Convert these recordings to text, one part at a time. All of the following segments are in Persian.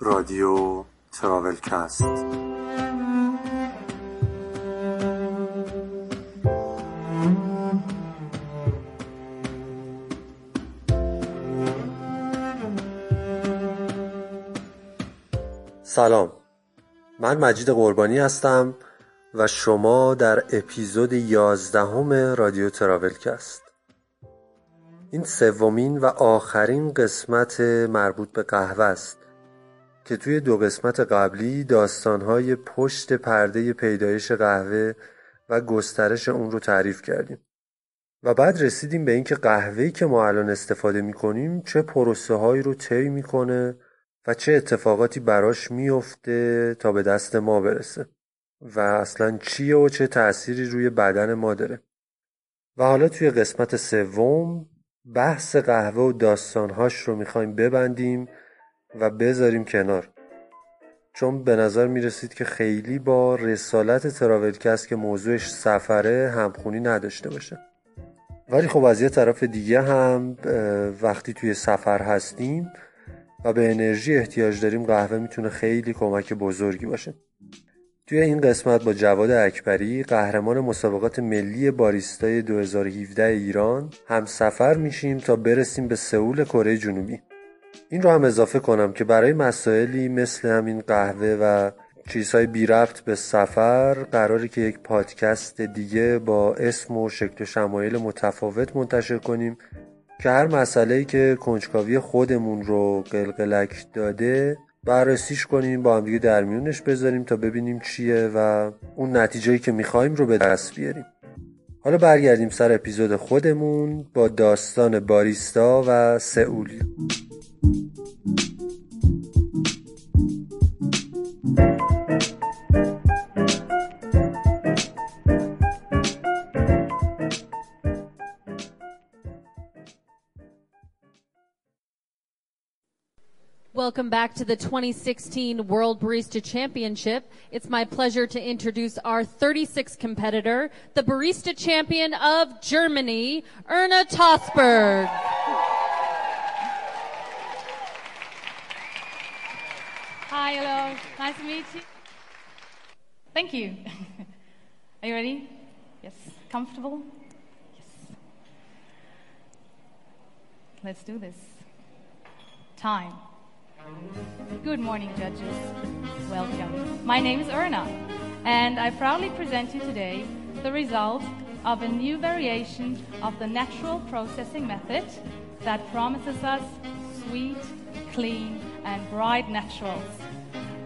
رادیو تراولکست. سلام. من مجید قربانی هستم و شما در اپیزود یازدهم رادیو تراولکست. این سومین و آخرین قسمت مربوط به قهوه است. که توی دو قسمت قبلی داستانهای پشت پرده پیدایش قهوه و گسترش اون رو تعریف کردیم. و بعد رسیدیم به اینکه قهوه‌ای که ما الان استفاده می‌کنیم چه پروسه هایی رو طی می‌کنه و چه اتفاقاتی براش میفته تا به دست ما برسه و اصلا چیه و چه تأثیری روی بدن ما داره. و حالا توی قسمت سوم بحث قهوه و داستانهاش رو می‌خوایم ببندیم و بذاریم کنار. چون به نظر می‌رسید که خیلی با رسالت تراولکست که موضوعش سفره همخونی نداشته باشه. ولی خب از یه طرف دیگه هم وقتی توی سفر هستیم و به انرژی احتیاج داریم قهوه می‌تونه خیلی کمک بزرگی باشه. توی این قسمت با جواد اکبری قهرمان مسابقات ملی باریستای 2017 ایران هم سفر میشیم تا برسیم به سئول کره جنوبی. این رو هم اضافه کنم که برای مسائلی مثل همین قهوه و چیزهای بی ربط به سفر قراره که یک پادکست دیگه با اسم و شکل و شمایل متفاوت منتشر کنیم که هر مسئله‌ای که کنجکاوی خودمون رو قلقلک داده بررسیش کنیم با هم دیگه در میونش بذاریم تا ببینیم چیه و اون نتیجه‌ای که می‌خوایم رو به دست بیاریم. حالا برگردیم سر اپیزود خودمون با داستان باریستا و سئول Welcome back to the 2016 World Barista Championship. It's my pleasure to introduce our 36th competitor, the Barista Champion of Germany, Erna Tosberg. Nice to meet you. Thank you. Are you ready? Yes. Comfortable? Yes. Let's do this. Time. Good morning, judges. Welcome. My name is Erna, and I proudly present you today the result of a new variation of the natural processing method that promises us sweet, clean, and bright naturals.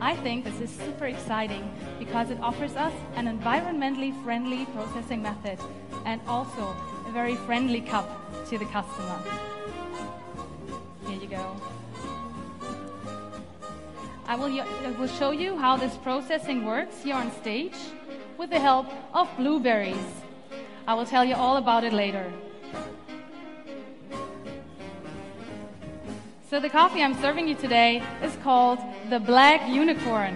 I think this is super exciting because it offers us an environmentally friendly processing method and also a very friendly cup to the customer. Here you go. I will, I will show you how this processing works here on stage with the help of blueberries. I will tell you all about it later. So the coffee I'm serving you today is called the Black Unicorn.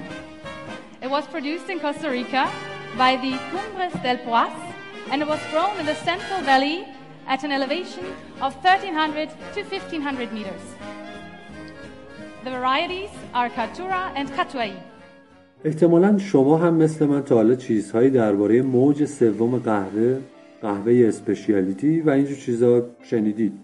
It was produced in Costa Rica by the Cumbres del Poas, and it was grown in the Central Valley at an elevation of 1300 to 1500 meters. The varieties are Katura and Katuai. احتمالا شما هم مثل من تا حالا چیزهایی درباره موج سوم قهوه قهوه اسپشیالیتی و اینجور چیزا شنیدید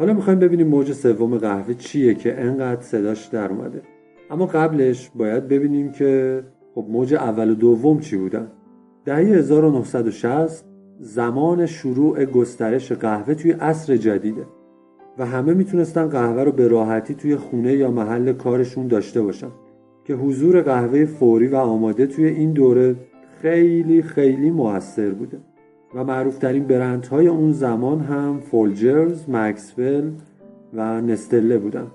حالا می‌خوایم ببینیم موج سوم قهوه چیه که انقدر صداش در اومده. اما قبلش باید ببینیم که خب موج اول و دوم چی بودن. دهه 1960 زمان شروع گسترش قهوه توی عصر جدیده و همه می‌تونستن قهوه رو به راحتی توی خونه یا محل کارشون داشته باشن که حضور قهوه فوری و آماده توی این دوره خیلی خیلی موثر بوده. و معروفترین برندهای اون زمان هم فولجرز، مکسول و نستله بودن.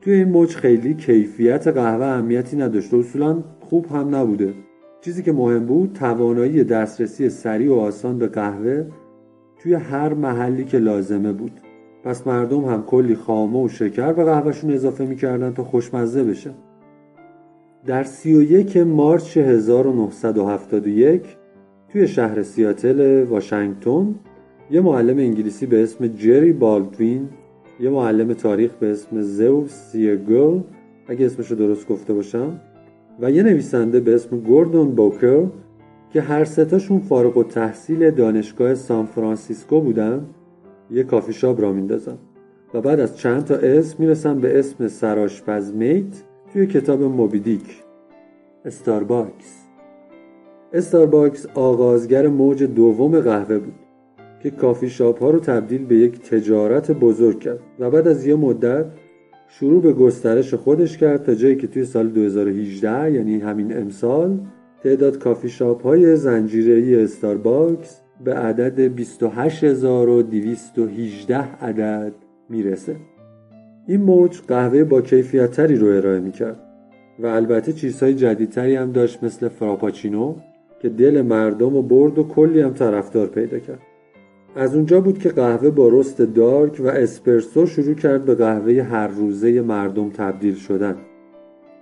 توی این موج خیلی کیفیت قهوه اهمیتی نداشته اصولا خوب هم نبوده. چیزی که مهم بود توانایی دسترسی سریع و آسان به قهوه توی هر محلی که لازمه بود. پس مردم هم کلی خامه و شکر به قهوهشون اضافه می‌کردن تا خوشمزه بشه. در 31 مارچ 1971 توی شهر سیاتل واشنگتن یه معلم انگلیسی به اسم جری بالدوین یه معلم تاریخ به اسم زو سیگل اگه اسمشو درست گفته باشم و یه نویسنده به اسم گوردون بوکر که هر ستاشون فارغ التحصیل دانشگاه سان فرانسیسکو بودن یه کافی شاپ راه میندازن. و بعد از چند تا اسم می‌رسن به اسم سراشپز میت توی کتاب موبیدیک استارباکس. استارباکس آغازگر موج دوم قهوه بود که کافی شاپ ها رو تبدیل به یک تجارت بزرگ کرد و بعد از یه مدت شروع به گسترش خودش کرد تا جایی که توی سال 2018 یعنی همین امسال تعداد کافی شاپ های زنجیره استارباکس به عدد 28218 عدد می‌رسه. این موج قهوه با کیفیت تری رو ارائه می‌کرد و البته چیزهای جدیدتری هم داشت مثل فراپاچینو که دل مردم و برد و کلی هم طرفدار پیدا کرد. از اونجا بود که قهوه با رست دارک و اسپرسو شروع کرد به قهوه هر روزه مردم تبدیل شدن.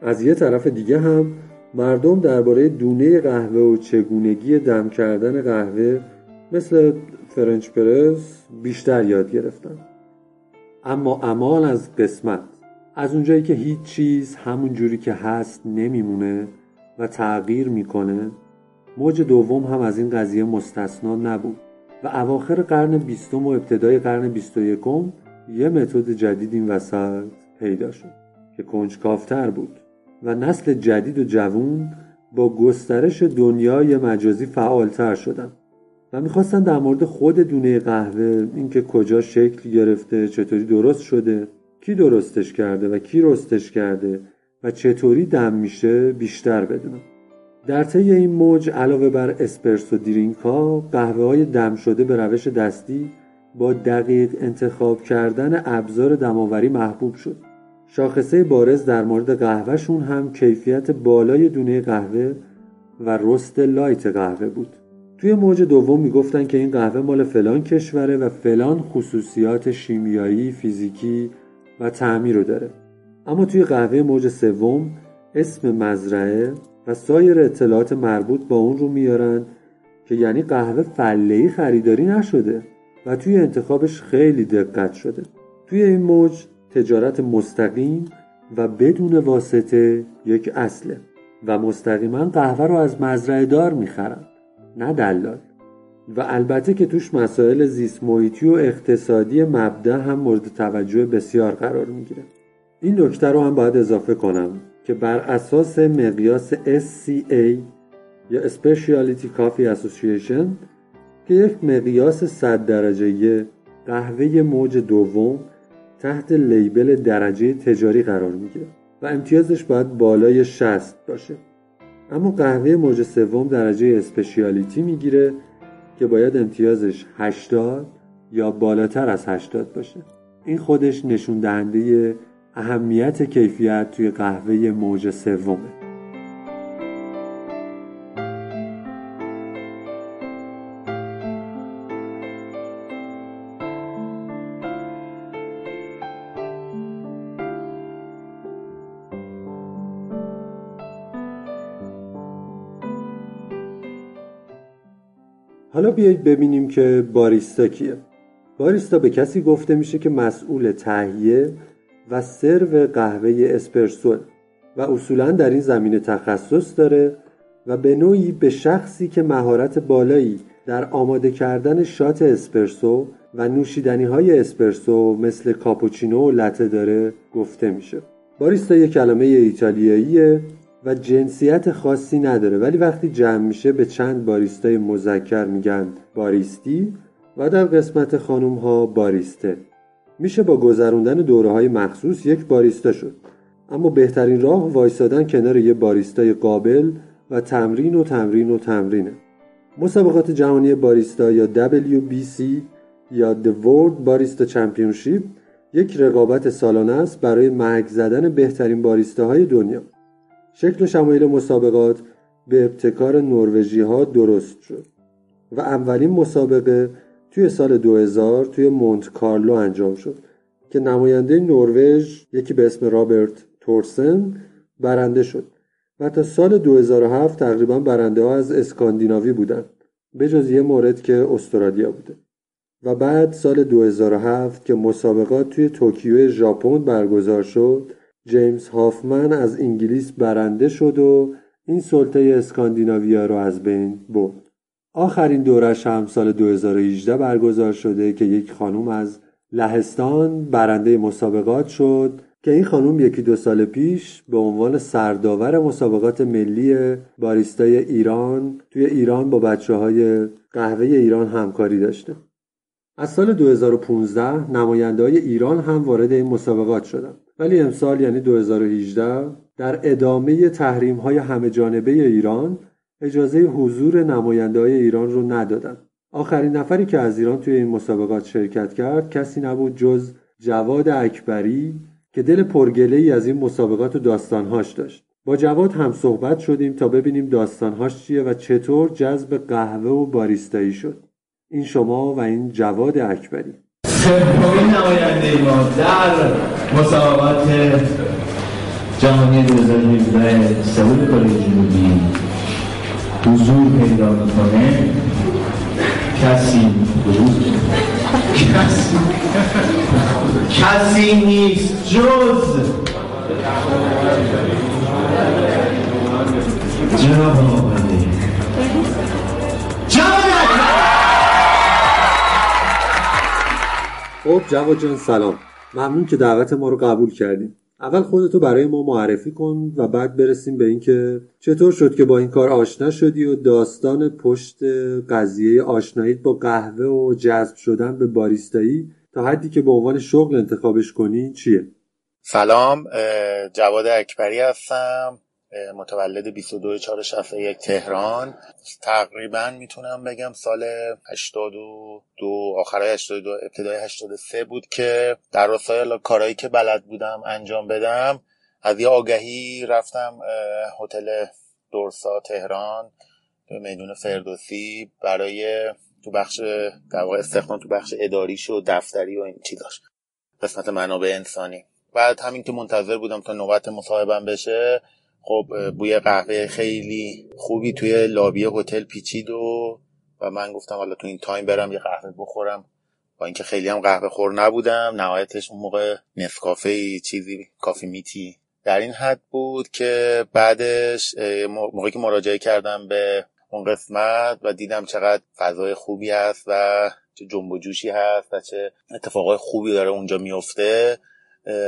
از یه طرف دیگه هم مردم درباره دونه قهوه و چگونگی دم کردن قهوه مثل فرنچ پرس بیشتر یاد گرفتن. اما امان از قسمت از اونجایی که هیچ چیز همون جوری که هست نمیمونه و تغییر می‌کنه موج دوم هم از این قضیه مستثنا نبود و اواخر قرن بیستم و ابتدای قرن بیست و یکم یه متد جدید این وسط پیدا شد که کنجکافتر بود و نسل جدید و جوون با گسترش دنیای مجازی فعالتر شدن و می‌خواستن در مورد خود دونه قهوه اینکه کجا شکل گرفته چطوری درست شده کی درستش کرده و کی رستش کرده و چطوری دم میشه بیشتر بدونم در طی این موج علاوه بر اسپرسو درینک ها قهوه های دم شده به روش دستی با دقیق انتخاب کردن ابزار دماوری محبوب شد. شاخصه بارز در مورد قهوهشون هم کیفیت بالای دونه قهوه و رست لایت قهوه بود. توی موج دوم می‌گفتن که این قهوه مال فلان کشوره و فلان خصوصیات شیمیایی، فیزیکی و تعمیر رو داره. اما توی قهوه موج سوم اسم مزرعه و سایر اطلاعات مربوط با اون رو میارن که یعنی قهوه فلهی خریداری نشده و توی انتخابش خیلی دقت شده. توی این موج تجارت مستقیم و بدون واسطه یک اصله و مستقیما قهوه رو از مزرعه دار می‌خرن نه دلال. و البته که توش مسائل زیست محیطی و اقتصادی مبدع هم مورد توجه بسیار قرار می‌گیره. این نکته رو هم باید اضافه کنم. که بر اساس مقیاس SCA یا Specialty Coffee Association که یک مقیاس صد درجه قهوه موج دوم تحت لیبل درجه تجاری قرار می‌گیره و امتیازش باید بالای 60 باشه. اما قهوه موج سوم درجه اسپشیالیتی می‌گیره که باید امتیازش 80 یا بالاتر از 80 باشه. این خودش نشون دهنده اهمیت کیفیت توی قهوه موج سومه. حالا بیایید ببینیم که باریستا کیه. باریستا به کسی گفته میشه که مسئول تهیه و سرو قهوه اسپرسو و اصولا در این زمینه تخصص داره و به نوعی به شخصی که مهارت بالایی در آماده کردن شات اسپرسو و نوشیدنی های اسپرسو مثل کاپوچینو و لته داره گفته میشه. باریستا یک کلمه ایتالیاییه و جنسیت خاصی نداره ولی وقتی جمع میشه به چند باریستای مذکر میگن باریستی و در قسمت خانوم ها باریسته. میشه با گذروندن دوره های مخصوص یک باریستا شد. اما بهترین راه وایستادن کنار یه باریستای قابل و تمرین و تمرین و تمرینه. مسابقات جهانی باریستا یا WBC یا The World Barista Championship یک رقابت سالانه است برای مرگ زدن بهترین باریستاهای دنیا. شکل و شمایل مسابقات به ابتکار نروژی ها درست شد و اولین مسابقه توی سال 2000 توی مونت کارلو انجام شد که نماینده نروژ یکی به اسم رابرت تورسن برنده شد. و تا سال 2007 تقریبا برنده ها از اسکاندیناوی بودند به جز یه مورد که استرالیا بوده. و بعد سال 2007 که مسابقات توی توکیو ژاپن برگزار شد جیمز هافمن از انگلیس برنده شد و این سلطه اسکاندیناویا رو از بین برد. آخرین دورش هم سال 2018 برگزار شده که یک خانم از لهستان برنده مسابقات شد که این خانم یکی دو سال پیش به عنوان سرداور مسابقات ملی باریستای ایران توی ایران با بچه های قهوه ایران همکاری داشته. از سال 2015 نماینده های ایران هم وارد این مسابقات شدن. ولی امسال یعنی 2018 در ادامه تحریم های همه جانبه ایران اجازه حضور نماینده های ایران رو ندادن. آخرین نفری که از ایران توی این مسابقات شرکت کرد کسی نبود جز جواد اکبری که دل پرگله ای از این مسابقات و داستانهاش داشت. با جواد هم صحبت شدیم تا ببینیم داستانهاش چیه و چطور جذب قهوه و باریستایی شد. این شما و این جواد اکبری. سومین نماینده ما در مسابقات جهانی 2017 سئول کره جنوبی حضور پیدا می‌کنه کسی کسی نیست جز جناب جواد خب جواد جان سلام. ممنون که دعوت ما رو قبول کردیم اول خودتو برای ما معرفی کن و بعد برسیم به اینکه چطور شد که با این کار آشنا شدی و داستان پشت قضیه آشناییت با قهوه و جذب شدن به باریستایی تا حدی که به عنوان شغل انتخابش کنی چیه؟ سلام جواد اکبری هستم. متولد 22 461 تهران. تقریبا می‌تونم بگم سال 82 آخرای 82 ابتدای 83 بود که در راستای کارهایی که بلد بودم انجام بدم. از یه آگهی رفتم هتل دورسا تهران به میدون فردوسی برای تو بخش در استخدام تو بخش اداریش و دفتری و این چیزاش. قسمت منابع انسانی. بعد همین که منتظر بودم تا نوبت مصاحبم بشه خب بوی قهوه خیلی خوبی توی لابی هتل پیچید و و من گفتم حالا تو این time برم یه قهوه بخورم. با اینکه خیلی هم قهوه خور نبودم نهایتش اون موقع نسکافه چیزی کافی میتی در این حد بود که بعدش موقعی که مراجعه کردم به اون قسمت و دیدم چقدر فضای خوبی هست و چه جنب و جوشی هست و چه اتفاقای خوبی داره اونجا میفته.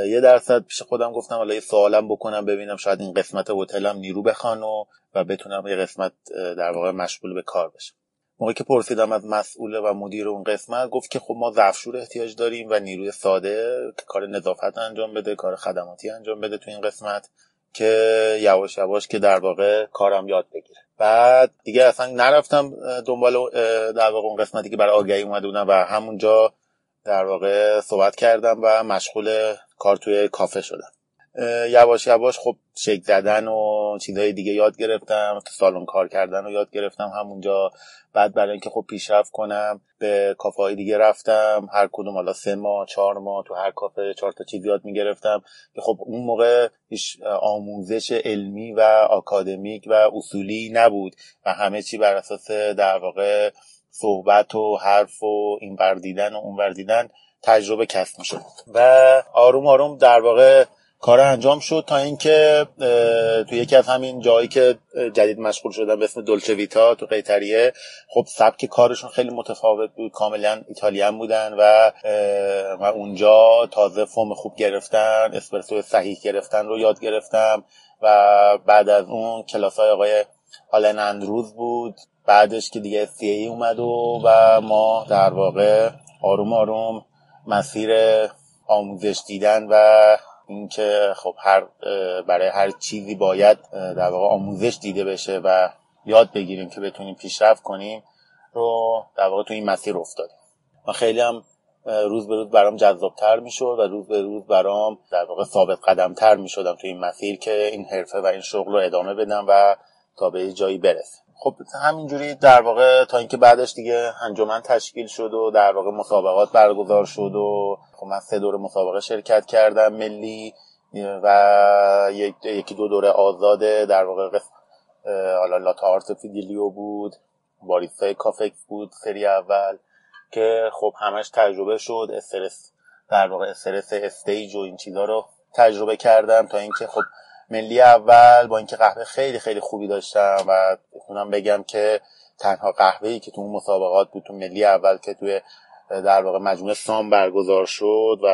یه درصد پیش خودم گفتم حالا یه سوالم بکنم ببینم شاید این قسمت هتلم نیرو بخوان و و بتونم یه قسمت در واقع مشغول به کار بشم. موقعی که پرسیدم از مسئول و مدیر اون قسمت گفت که خب ما ظرفشور احتیاج داریم و نیروی ساده که کار نظافت انجام بده کار خدماتی انجام بده تو این قسمت که یواش یواش که در واقع کارم یاد بگیره. بعد دیگه اصلا نرفتم دنبال در واقع اون قسمتی که برای آگهی اومده بودم و همونجا در واقع صحبت کردم و مشغول کار توی کافه شدم. یواش یواش خب شک زدن و چیزهای دیگه یاد گرفتم تو سالن کار کردن و یاد گرفتم همونجا. بعد برای اینکه خب پیشرفت کنم به کافه های دیگه رفتم. هر کدوم حالا سه ماه چهار ماه تو هر کافه چهار تا چیز یاد می‌گرفتم که خب اون موقع هیچ آموزش علمی و آکادمیک و اصولی نبود و همه چی بر اساس در واقع صحبت و حرف و این ور دیدن و اون ور دیدن تجربه کسب می‌شد. و آروم آروم در واقع کار انجام شد تا اینکه تو یکی از همین جایی که جدید مشغول شدن به اسم دولچه ویتا تو قیتریه خب سبک کارشون خیلی متفاوت بود. کاملا ایتالیان بودن و و اونجا تازه فرم خوب گرفتن اسپرسو صحیح گرفتن رو یاد گرفتم و بعد از اون کلاس های آقای آلن اندروز بود. بعدش که دیگه سی ای اومد و, و ما در واقع آروم آروم مسیر آموزش دیدن و اینکه خب هر برای هر چیزی باید در واقع آموزش دیده بشه و یاد بگیریم که بتونیم پیشرفت کنیم رو در واقع تو این مسیر افتادیم. و خیلی هم روز به روز برام جذابتر می‌شد و روز به روز برام در واقع ثابت قدمتر می‌شدم تو این مسیر که این حرفه و این شغل رو ادامه بدم و تا به جایی برسم. خب همینجوری در واقع تا اینکه بعدش دیگه انجمن تشکیل شد و در واقع مسابقات برگزار شد و خب من سه دوره مسابقه شرکت کردم ملی و یکی دو دوره آزاد در واقع حالا latte art فیدیلیو بود باریستای کافکس بود سری اول که خب همش تجربه شد استرس در واقع استرس stage و این چیزا رو تجربه کردم تا اینکه خب ملی اول با اینکه قهوه خیلی خیلی خوبی داشتم و بتونم بگم که تنها قهوه‌ای که تو اون مسابقات بود تو ملی اول که توی در واقع مجموعه سام برگزار شد و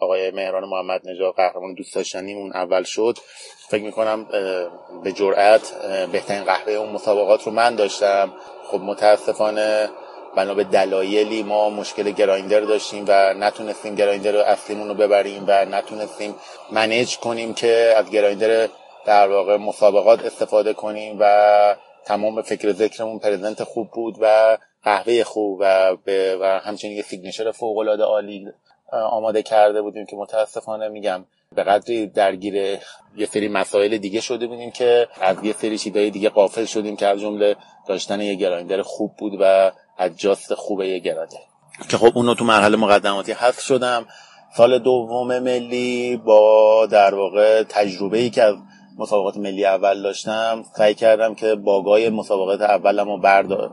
آقای مهران محمد نژاد قهرمان دوست داشتنیمون اول شد فکر می‌کنم به جرأت بهترین قهوه اون مسابقات رو من داشتم. خب متاسفانه بنا به دلایلی ما مشکل گرایندر داشتیم و نتونستیم گرایندر اصلیمون رو ببریم و نتونستیم manage کنیم که از grinder در واقع مسابقات استفاده کنیم و تمام فکر ذکرمون present خوب بود و قهوه خوب و, و همچنین یه signature فوق العاده عالی آماده کرده بودیم که متاسفانه میگم به قدری درگیر یه سری مسائل دیگه شده بودیم که از یه سری چیزای دیگه غافل شدیم که از جمله داشتن یه grinder خوب بود و just خوبه یه grinder که خب اونو تو مرحله مقدماتی حذف شدم. سال دوم ملی با در واقع تجربه ای که مسابقات ملی اول داشتم سعی کردم که باگای مسابقات اولم رو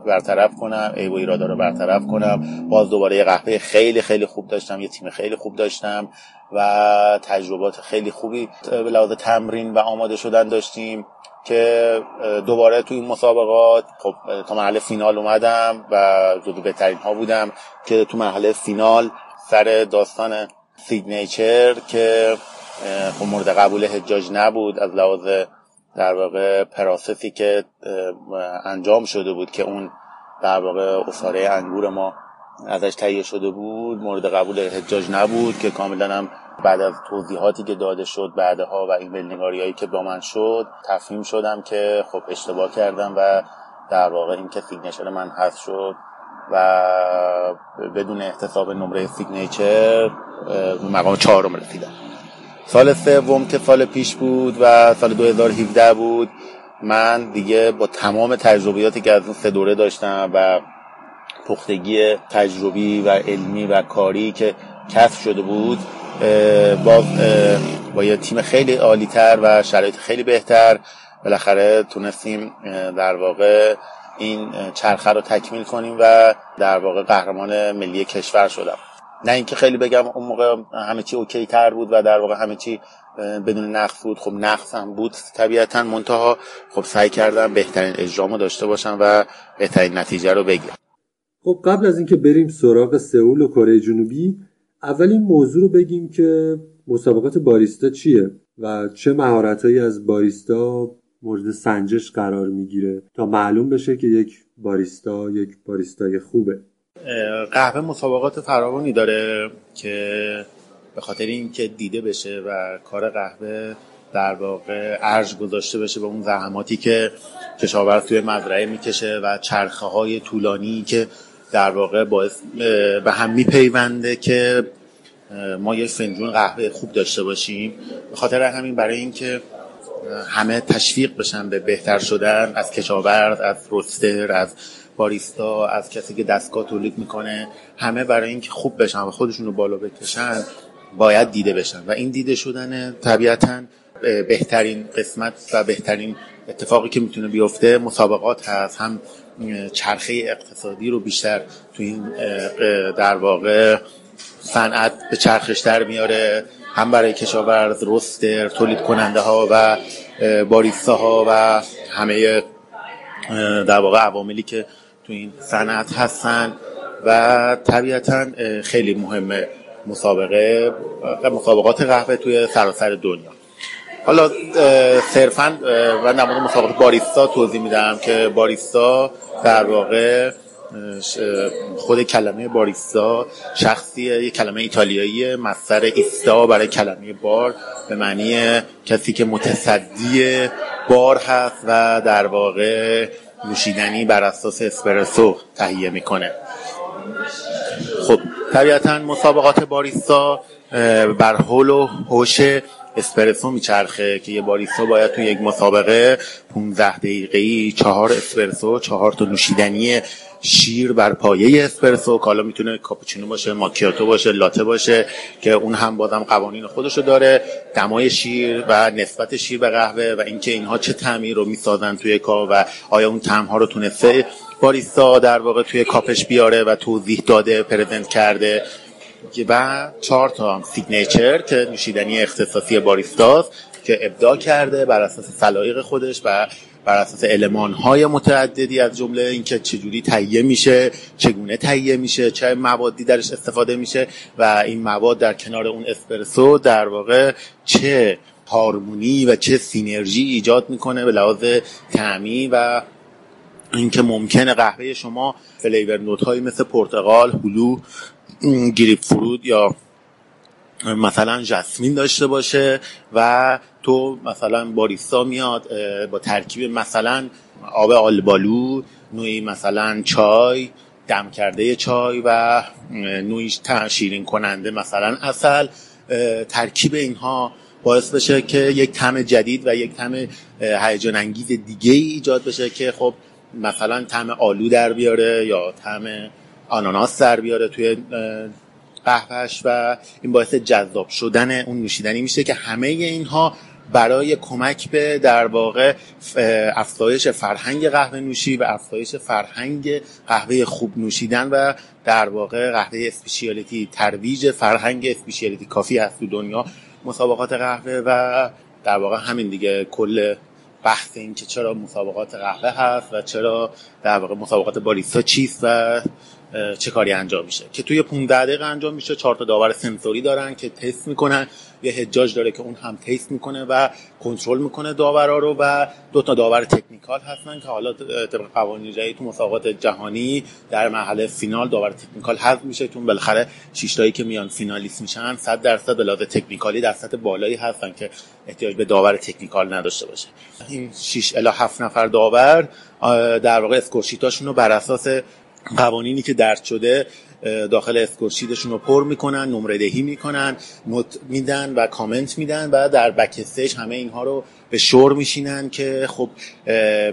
برطرف کنم ای و ایرادا رو برطرف کنم. باز دوباره یه قهوه خیلی خیلی خوب داشتم یه تیم خیلی خوب داشتم. و تجربات خیلی خوبی به لحاظ تمرین و آماده شدن داشتیم که دوباره توی این مسابقات خب تا مرحله فینال اومدم و جزو بهترین ها بودم که تو مرحله فینال سر داستان سیگنیچر که خب مورد قبول حجاج نبود از لحاظ در واقع پراسسی که انجام شده بود که اون در واقع اصاره انگور ما ازش تهیه شده بود مورد قبول حجاج نبود که کاملا هم بعد از توضیحاتی که داده شد بعدها و این نگاری هایی که با من شد تفهیم شدم که خب اشتباه کردم و در واقع این که سیگنیچر من هست شد و بدون احتساب نمره signature مقام چهارم رسیدم. سال سوم که سال پیش بود و سال 2017 بود من دیگه با تمام تجربیاتی که از اون سه دوره داشتم و پختگی تجربی و علمی و کاری که کسب شده بود با با یه تیم خیلی عالی تر و شرایط خیلی بهتر بالاخره تونستیم در واقع این چرخه رو تکمیل کنیم و در واقع قهرمان ملی کشور شدم. نه اینکه خیلی بگم اون موقع همه چی اوکی تر بود و در واقع همه چی بدون نقص بود. خب نقص هم بود طبیعتا. منتها خب سعی کردم بهترین اجرامو داشته باشم و بهترین نتیجه رو بگیرم. خب قبل از اینکه بریم سراغ سئول و کره جنوبی اول این موضوع رو بگیم که مسابقات باریستا چیه و چه مهارتهایی از باریستا مورد سنجش قرار می‌گیره تا معلوم بشه که یک باریستا یک باریستای خوبه. قهوه مسابقات فراوانی داره که به خاطر اینکه دیده بشه و کار قهوه در واقع ارج گذاشته بشه به اون زحماتی که کشاورز توی مزرعه می‌کشه و چرخه های طولانی که در واقع باعث به هم میپیونده که ما یه فنجون قهوه خوب داشته باشیم. به خاطر همین برای اینکه همه تشویق بشن به بهتر شدن از کشاورز از رستر از باریستا از کسی که دستگاه تولید می‌کنه همه برای اینکه خوب بشن و خودشون رو بالا بکشن باید دیده بشن. و این دیده شدن طبیعتا بهترین قسمت و بهترین اتفاقی که می‌تونه بیفته مسابقات هست. هم چرخه اقتصادی رو بیشتر تو این در واقع صنعت به چرخش در میاره. هم برای کشاورز رستر تولید کننده ها و باریستا ها و همه در واقع عواملی که تو این صنعت هستن. و طبیعتا خیلی مهمه مسابقه مسابقات قهوه توی سراسر دنیا. حالا صرفا و نمونه مسابقات باریستا توضیح میدم که باریستا در واقع خود کلمه باریستا شخصی یک کلمه ایتالیایی مصدر ایستا برای کلمه بار به معنی کسی که متصدی بار هست و در واقع نوشیدنی بر اساس اسپرسو تهیه می‌کنه. خب طبیعتا مسابقات باریستا بر حول و هوش اسپرسو میچرخه که یه باریستا باید تو یک مسابقه 15 دقیقه‌ای چهار اسپرسو چهار تا نوشیدنی شیر بر پایه اسپرسو. که حالا می‌تونه کاپوچینو باشه ماکیاتو باشه لاته باشه که اون هم بازم قوانین خودشو داره. دمای شیر و نسبت شیر به قهوه و اینکه اینها چه تعمی رو می‌سازن توی کاپ و آیا اون ها رو تونسته باریستا در واقع توی کاپش بیاره و توضیح داده پرزنت کرده. و چهار تا signature که نوشیدنی اختصاصی باریستاست که ابداع کرده بر اساس سلایق خودش و بر اساس المان های متعددی از جمله اینکه چجوری تهیه میشه چگونه تهیه میشه چه موادی درش استفاده میشه و این مواد در کنار اون اسپرسو در واقع چه هارمونی و چه سینرژی ایجاد می‌کنه به لحاظ طعمی و اینکه ممکنه قهوه شما flavor note هایی مثل پرتقال، هلو، گریپ فرود یا مثلا جسمین داشته باشه و تو مثلا باریستا میاد با ترکیب مثلا آب آلبالو نوعی مثلا چای دم کرده چای و نوعی شیرین کننده مثلا اصل ترکیب اینها باعث بشه که یک طعم جدید و یک طعم هیجان انگیز دیگه ای ایجاد بشه که خب مثلا طعم آلو در بیاره یا طعم آناناس در بیاره توی قهوهش و این باعث جذاب شدن اون نوشیدنی میشه که همه اینها برای کمک به در واقع افزایش فرهنگ قهوه نوشی و افزایش فرهنگ قهوه خوب نوشیدن و در واقع قهوه اسپیشیالیتی ترویج فرهنگ اسپیشیالیتی کافی هست تو دنیا مسابقات قهوه و در واقع همین دیگه کل بحث این که چرا مسابقات قهوه هست و چرا در واقع مسابقات باریستا چیست و چه کاری انجام میشه. که توی 15 دقیقه انجام میشه چهار تا داور سنسوری دارن که تست می‌کنن. یه حجاج داره که اون هم تست می‌کنه و کنترل می‌کنه داورا رو و دو تا داور تکنیکال هستن که حالا طبق قوانین جدید تو مسابقات جهانی در مرحله فینال داور تکنیکال حذف میشه چون بالاخره شش تایی که میان فینالیست میشن 100 درصد به لحاظ تکنیکالی در سطح بالایی هستن که احتیاج به داور تکنیکال نداشته باشه. این 6 الی 7 نفر داور در واقع score sheet هاشون رو بر اساس قوانینی که درج شده داخل score sheet شون رو پر می‌کنن نمره دهی می‌کنن note میدن و کامنت میدن و در backstage همه اینها رو به شور میشینن که خب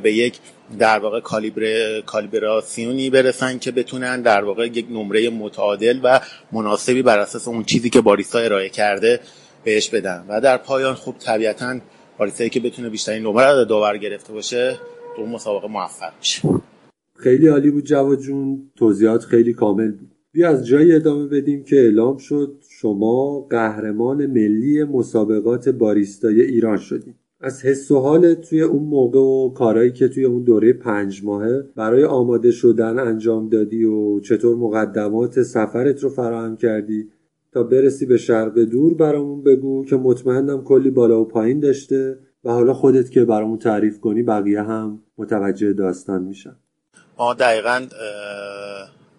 به یک در واقع کالیبر کالیبراسیونی برسن که بتونن در واقع یک نمره متعادل و مناسبی بر اساس اون چیزی که باریستا ارائه کرده بهش بدن. و در پایان خب طبیعتا باریستایی که بتونه بیشترین نمره رو داور گرفته باشه تو مسابقه موفق میشه. خیلی عالی بود جواد جون. توضیحات خیلی کامل بود. بیا از جایی ادامه بدیم که اعلام شد شما قهرمان ملی مسابقات باریستای ایران شدید از حس و حال توی اون موقع و کارهایی که توی اون دوره پنج ماهه برای آماده شدن انجام دادی و چطور مقدمات سفرت رو فراهم کردی تا برسی به شرق دور برامون بگو که مطمئنم کلی بالا و پایین داشته و حالا خودت که برامون تعریف کنی بقیه هم متوجه داستان میشن. ما دقیقا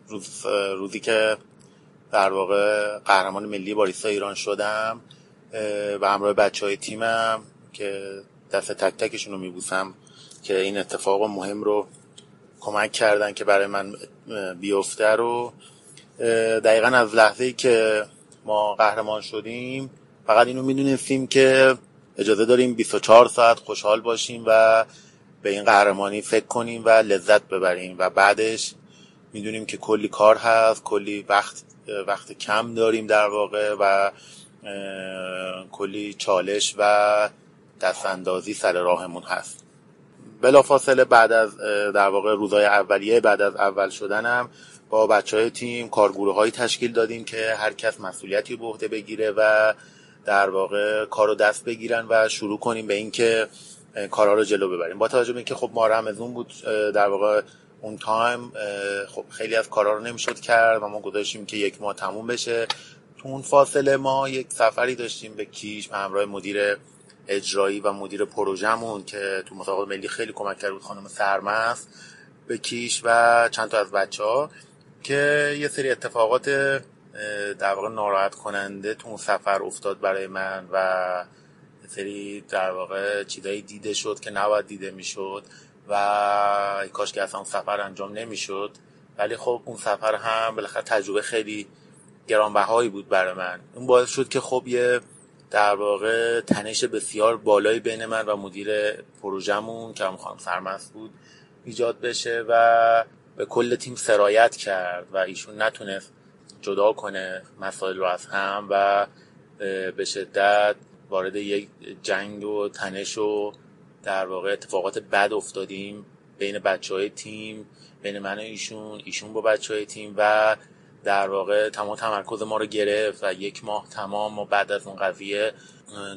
روز روزی که در واقع قهرمان ملی باریستا ایران شدم و همراه بچه های تیمم که دست تک تکشون رو میبوسم که این اتفاق مهم رو کمک کردن که برای من بیفته رو. دقیقا از لحظه ای که ما قهرمان شدیم فقط اینو می‌دونستیم که اجازه داریم 24 ساعت خوشحال باشیم و به این قهرمانی فکر کنیم و لذت ببریم و بعدش می‌دونیم که کلی کار هست کلی وقت وقت کم داریم در واقع و کلی چالش و دست اندازی سر راهمون هست. بلافاصله بعد از در واقع روزای اولیه بعد از اول شدنم با بچه های تیم کارگروه هایی تشکیل دادیم که هر کس مسئولیتی به عهده بگیره و در واقع کارو دست بگیرن و شروع کنیم به اینکه کارها رو جلو ببریم. با توجه به اینکه خب ما رمزون بود در واقع اون تایم خب خیلی از کارا رو نمی‌شد کرد و ما گذاشتیم که یک ماه تموم بشه. تو اون فاصله ما یک سفری داشتیم به کیش به همراه مدیر اجرایی و مدیر پروژمون که تو مسابقات ملی خیلی کمک کرد بود خانم سرمست به کیش و چند تا از بچه ها که یه سری اتفاقات در واقع ناراحت کننده تو اون سفر افتاد برای من و سری در واقع چیزایی دیده شد که نباید دیده می‌شد و کاش که اصلا سفر انجام نمی‌شد. ولی خب اون سفر هم بالاخره تجربه خیلی گرانبهایی بود برای من. اون باعث شد که خب یه در واقع تنش بسیار بالایی بین من و مدیر پروژمون که هم خانم سرمست بود ایجاد بشه و به کل تیم سرایت کرد و ایشون نتونست جدا کنه مسائل رو از هم و به شدت وارد یک جنگ و تنش و در واقع اتفاقات بد افتادیم بین بچه های تیم بین من و ایشون ایشون با بچه های تیم و در واقع تمام تمرکز ما رو گرفت و یک ماه تمام ما بعد از اون قضیه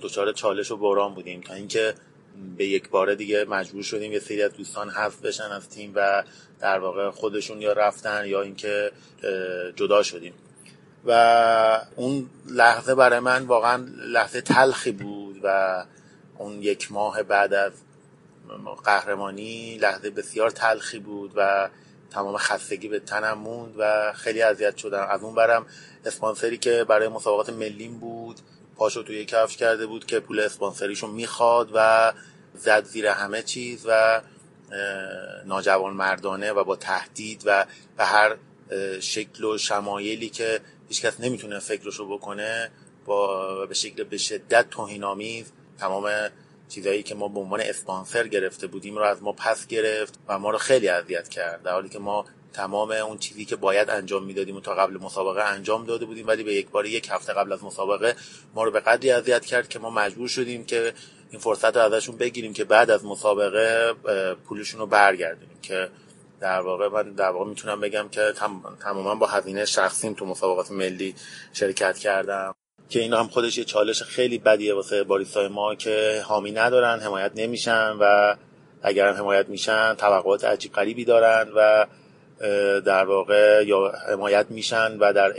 دچار چالش و بحران بودیم تا اینکه به یک باره دیگه مجبور شدیم یه سری از دوستان حذف بشن از تیم و در واقع خودشون یا رفتن یا اینکه جدا شدیم. و اون لحظه برای من واقعا لحظه تلخی بود و اون یک ماه بعد از قهرمانی لحظه بسیار تلخی بود و تمام خستگی به تنم موند و خیلی اذیت شدم. از اون برم اسپانسری که برای مسابقات ملیم بود پاشو توی کفش کرده بود که پول اسپانسریشو می‌خواد و زد زیر همه چیز و ناجوان مردانه و با تهدید و به هر شکل و شمایلی که هیچکس نمی‌تونه فکرشو بکنه با به شکل به شدت توهینآمیز تمام چیزایی که ما به عنوان اسپانسر گرفته بودیم رو از ما پس گرفت و ما رو خیلی اذیت کرد در حالی که ما تمام اون چیزی که باید انجام می‌دادیم تا قبل مسابقه انجام داده بودیم ولی به یک بار یک هفته قبل از مسابقه ما رو به قدری اذیت کرد که ما مجبور شدیم که این فرصت رو ازشون بگیریم که بعد از مسابقه پولشون رو برگردونیم که در واقع من در واقع می‌تونم بگم که تماما با هزینه شخصیم تو مسابقات ملی شرکت کردم. که اینا هم خودش یه چالش خیلی بدیه واسه باریستای ما که حامی ندارن حمایت نمیشن و اگر هم حمایت میشن توقعات عجیب غریبی دارن و در واقع یا حمایت میشن و در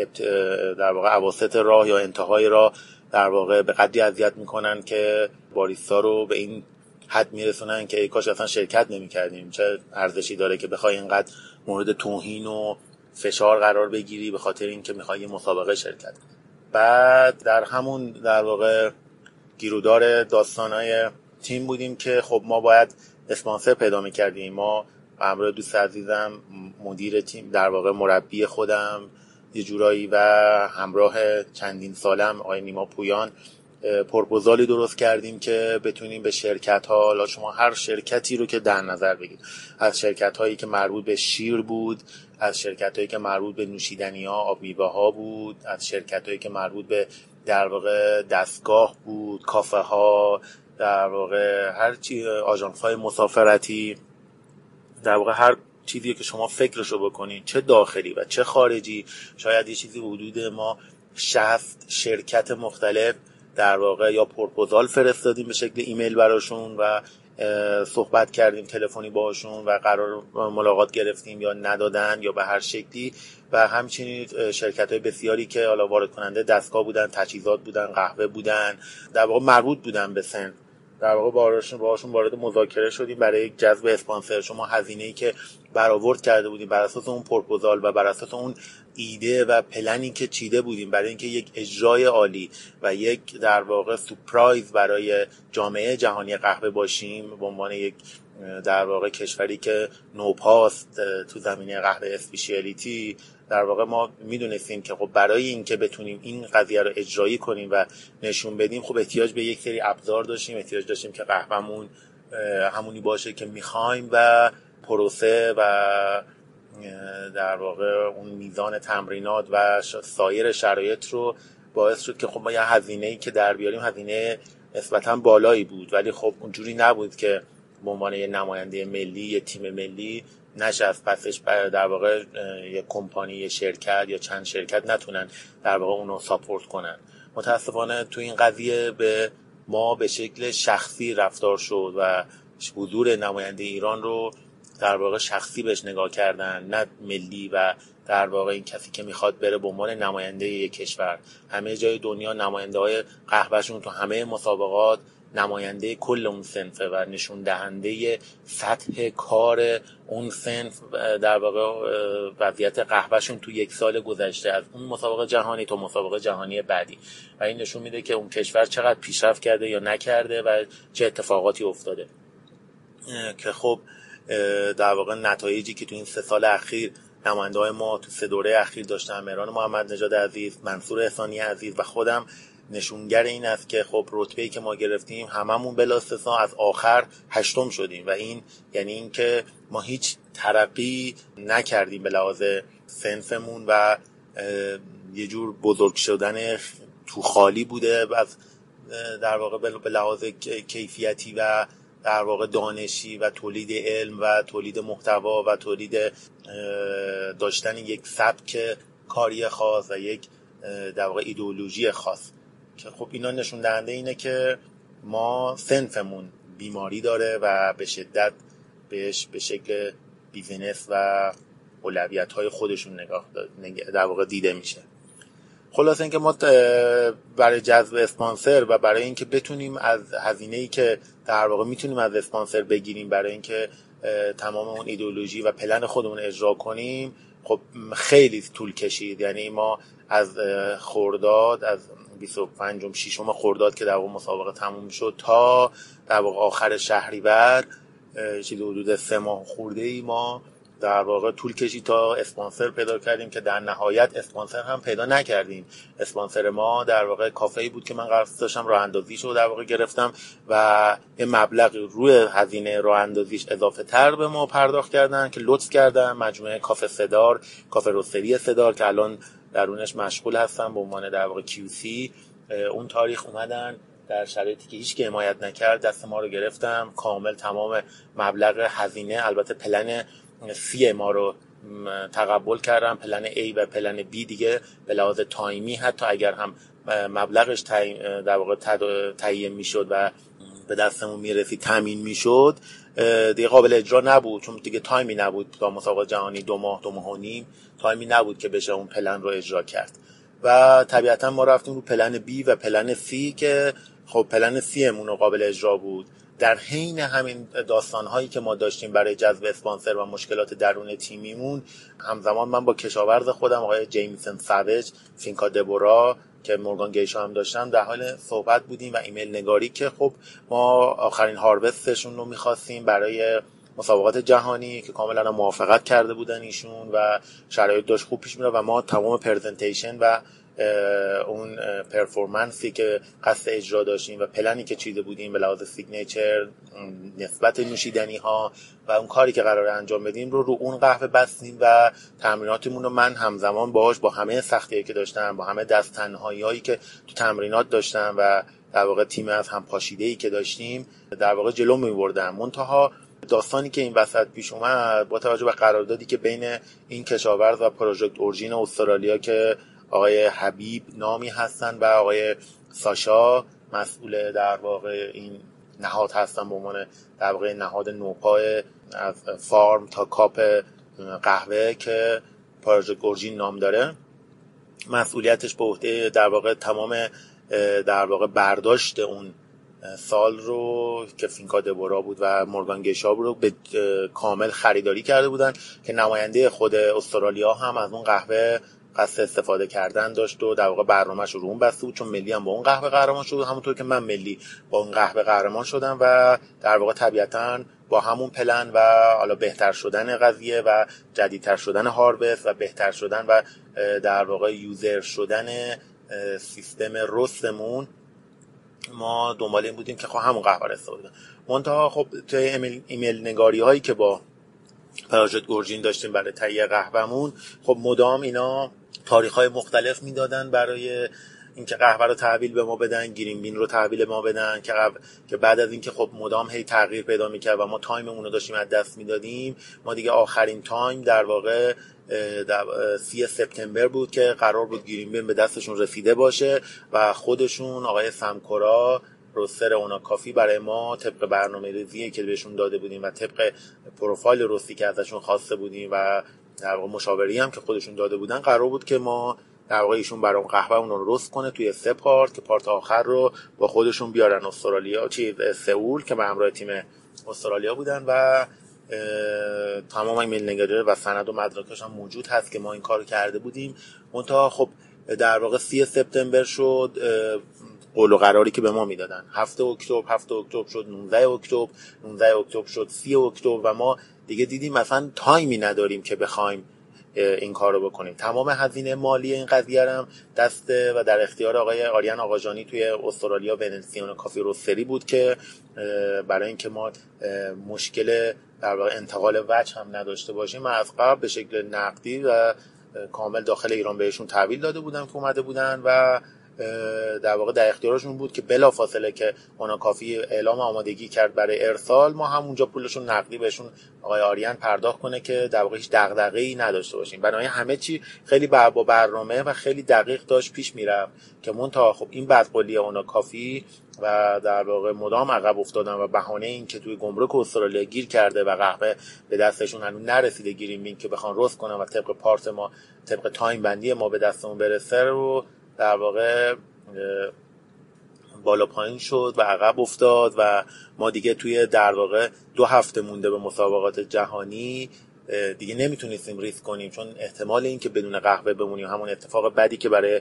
در واقع اواسط راه یا انتهای راه در واقع به قدری اذیت می‌کنن که باریستا رو به این حد میرسونن که ای کاش اصلا شرکت نمی‌کردیم. چه ارزشی داره که بخوای اینقدر مورد توهین و فشار قرار بگیری به خاطر اینکه می‌خوای مسابقه شرکت بعد در همون در واقع گیرودار داستانهای تیم بودیم که خب ما باید اسپانسر پیدا می‌کردیم. ما همراه دوست عزیزم مدیر تیم در واقع مربی خودم یه جورایی و همراه چندین سالم آقای نیما پویان پرپوزالی درست کردیم که بتونیم به شرکت ها حالا شما هر شرکتی رو که در نظر بگید از شرکت هایی که مربوط به شیر بود از شرکت هایی که مربوط به نوشیدنی ها آب ها بود از شرکت هایی که مربوط به در واقع دستگاه بود کافه ها در واقع هر چی آژانس های مسافرتی. در واقع هر چیزی که شما فکرشو بکنید چه داخلی و چه خارجی شاید یه چیزی حدود ما شفت شرکت مختلف در واقع یا پرپوزال فرستادیم به شکل ایمیل براشون و صحبت کردیم تلفنی باشون و قرار ملاقات گرفتیم یا ندادن یا به هر شکلی و همچنین شرکت های بسیاری که حالا وارد کننده دستگاه بودن تجهیزات بودن قهوه بودن در واقع مربوط بودن به سن. در واقع باشون باشون وارد مذاکره شدیم برای جذب اسپانسر. شما هزینه ای که برآورد کرده بودیم بر اساس اون پرپوزال و بر اساس اون ایده و پلنی که چیده بودیم برای اینکه یک اجرای عالی و یک در واقع سپرایز برای جامعه جهانی قهوه باشیم به عنوان یک در واقع کشوری که نوپاست تو زمینه قهوه اسپیشیالیتی در واقع ما می‌دونستیم که خب برای اینکه بتونیم این قضیه رو اجرایی کنیم و نشون بدیم خب احتیاج به یک سری ابزار داشتیم احتیاج داشتیم که قهوهمون همونی باشه که می‌خوایم و پروسه و در واقع اون میزان تمرینات و سایر شرایط رو باعث شد که خب ما یه هزینه ای که در بیاریم هزینه نسبتا بالایی بود. ولی خب اونجوری نبود که به عنوان یه نماینده ملی یه تیم ملی از پسش در واقع یه کمپانی یه شرکت یا چند شرکت نتونن در واقع اونو ساپورت کنن. متاسفانه تو این قضیه به ما به شکل شخصی رفتار شد و حضور نماینده ایران رو در واقع شخصی بهش نگاه کردن نه ملی و در واقع این کسی که می‌خواد بره به عنوان نماینده یک کشور. همه جای دنیا نماینده های قهوهشون تو همه مسابقات نماینده کل اون سنفه و نشون دهنده سطح کار اون سنف در واقع وضعیت قهوهشون تو یک سال گذشته از اون مسابقه جهانی تا مسابقه جهانی بعدی. و این نشون میده که اون کشور چقدر پیشرفت کرده یا نکرده و چه اتفاقاتی افتاده. که خب در واقع نتایجی که تو این سه سال اخیر نماینده های ما تو سه دوره اخیر داشتن مهران محمد نژاد عزیز منصور احسانی عزیز و خودم نشونگر این است که خب رتبه ای که ما گرفتیم هممون بلا استثنا از آخر هشتم شدیم و این یعنی اینکه ما هیچ ترقی نکردیم به لحاظ سنفمون و یه جور بزرگ شدن تو خالی بوده از در واقع به لحاظ کیفیتی و در واقع دانشی و تولید علم و تولید محتوا و تولید داشتن یک سبک کاری خاص و یک در واقع ایدئولوژی خاص. خب اینا نشون دهنده اینه که ما سنفمون بیماری داره و به شدت بهش به شکل بیزینس و اولویت های خودشون نگاه در واقع دیده میشه. خلاص اینکه ما برای جذب اسپانسر و برای اینکه بتونیم از هزینه ای که در واقع می‌تونیم از اسپانسر بگیریم برای اینکه تمام اون ایدولوژی و پلن خودمون اجرا کنیم خب خیلی طول کشید. یعنی ما از خورداد از 25 ششم خورداد که در واقع مسابقه تموم شد تا در واقع آخر شهریور چیزی حدود سه ماه خورده ای ما در واقع طول کشید تا اسپانسر پیدا کردیم که در نهایت اسپانسر هم پیدا نکردیم. اسپانسر ما در واقع کافه ای بود که من قرار داشتم راه اندازیش رو در واقع گرفتم و یه مبلغ روی هزینه راه اندازیش اضافه تر به ما پرداخت کردن که لطف کردن. مجموعه کافه صدار کافه روسری صدار که الان درونش مشغول هستم به عنوان در واقع کیوسی اون تاریخ اومدن در شرایطی که هیچ که حمایت نکرد دست ما رو گرفتم کامل تمام مبلغ هزینه البته plan C ما رو تقبل کردم plan A و plan B دیگه به لحاظ time ی حتی اگر هم مبلغش در واقع تهیه می‌شد و به دستمون می‌رسید تامین می‌شد. دیگه قابل اجرا نبود چون دیگه time ی نبود تا مسابقه جهانی دو ماه دو ماه و نیم time ی نبود که بشه اون پلن رو اجرا کرد. و طبیعتا ما رفتیم رو plan B و plan C که خب plan C رو قابل اجرا بود. در حین همین داستان هایی که ما داشتیم برای جذب اسپانسر و مشکلات درون تیمیمون همزمان من با کشاورز خودم آقای Jamison Savage Finca Deborah که Morgan Geisha هم داشتم در حال صحبت بودیم و ایمیل نگاری که خب ما آخرین harvest شون رو می‌خواستیم برای مسابقات جهانی که کاملا موافقت کرده بودن ایشون و شرایط داشت خوب پیش میره و ما تمام presentation و اون performance ی که قصد اجرا داشتیم و پلنی که چیده بودیم به لحاظ signature نسبت نوشیدنی ها و اون کاری که قرار انجام بدیم رو رو اون قهوه بستیم و تمریناتمون رو من همزمان باهاش با همه سختی که داشتم با همه دست هایی که تو تمرینات داشتم و در واقع تیم از هم پاشیده ای که داشتیم در واقع جلو می بردم منتها داستانی که این وسط پیش اومد با توجه به قراردادی که بین این کشاورز و پروژکت اورژین استرالیا که آقای حبیب نامی هستن و آقای ساشا مسئول در واقع این نهاد هستن به عنوان در واقع نهاد نوپای از فارم تا کاپ قهوه که پروژه گورجین نام داره. مسئولیتش به عهده در واقع تمام در واقع برداشت اون سال رو که فینکا دبورا بود و مورگان گشاب رو به کامل خریداری کرده بودن که نماینده خود استرالیا هم از اون قهوه قصد استفاده کردن داشت و در واقع برنامهش رو اون بسته بود چون ملی هم با اون قهوه قهرمان شد. همونطور که من ملی با اون قهوه قهرمان شدم و در واقع طبیعتا با همون پلن و حالا بهتر شدن قضیه و جدیدتر شدن هاروست و بهتر شدن و در واقع یوزر شدن سیستم رستمون ما دنبال این بودیم که خب همون قهوه رو استفاده منتها خب توی ایمیل نگاری هایی که با Project Origin داشتیم برای تهیه قهوهمون خب مدام اینا تاریخ های مختلف می‌دادن برای اینکه قهوه رو تحویل به ما بدن green bean رو تحویل ما بدن که که بعد از اینکه خب مدام هی تغییر پیدا می‌کرد و ما time مون رو داشتیم از دست می‌دادیم ما دیگه آخرین time در واقع در سی سپتامبر بود که قرار بود bean به دستشون رسیده باشه و خودشون آقای سمکورا روستر اونا کافی برای ما طبق برنامه ریزی که بهشون داده بودیم و طبق پروفایل روستی که ازشون خواسته بودیم و در واقع مشاوری هم که خودشون داده بودن قرار بود که ما در واقع ایشون برای قهوه اون رو رست کنه توی سه پارت که پارت آخر رو با خودشون بیارن استرالیا چی سئول که به همراه تیم استرالیا بودن و تمام ایمیل نگاری و سند و مدرکش هم موجود هست که ما این کار کرده بودیم. منتها خب در واقع سی سپتامبر شد قول و قراری که به ما می‌دادن. هفته اکتبر هفته اکتبر شد 19 اکتبر 19 اکتبر شد 30 اکتبر و ما دیگه دیدیم مثلا تایمی نداریم که بخوایم این کار رو بکنیم. تمام هزینه مالی این قضیه هم دست و در اختیار آقای آریان آقاجانی توی استرالیا ونسیون کافی روستری بود که برای اینکه ما مشکل در واقع انتقال وجه هم نداشته باشیم من از قبل به شکل نقدی و کامل داخل ایران بهشون تحویل داده بودم که اومده بودن و در واقع در اختیارشون بود که بلا فاصله که اونا کافی اعلام آمادگی کرد برای ارسال ما همونجا پولشون نقدی بهشون آقای آریان پرداخت کنه که در واقع هیچ ای نداشته باشیم. بنابراین همه چی خیلی با برنامه و خیلی دقیق داشت پیش می‌رفت که تا خب این بدقولی اونا کافی و در واقع مدام عقب افتادن و بهانه این که توی گمرک استرالیا گیر کرده و قهوه به دستشون هنوز نرسیده گیریم این که بخوان رست کنن و طبق پارت ما طبق تایم بندی ما به دستمون برسه رو در واقع بالا پایین شد و عقب افتاد و ما دیگه توی در واقع دو هفته مونده به مسابقات جهانی دیگه نمی‌تونستیم ریسک کنیم چون احتمال این که بدون قهوه بمونیم همون اتفاق بدی که برای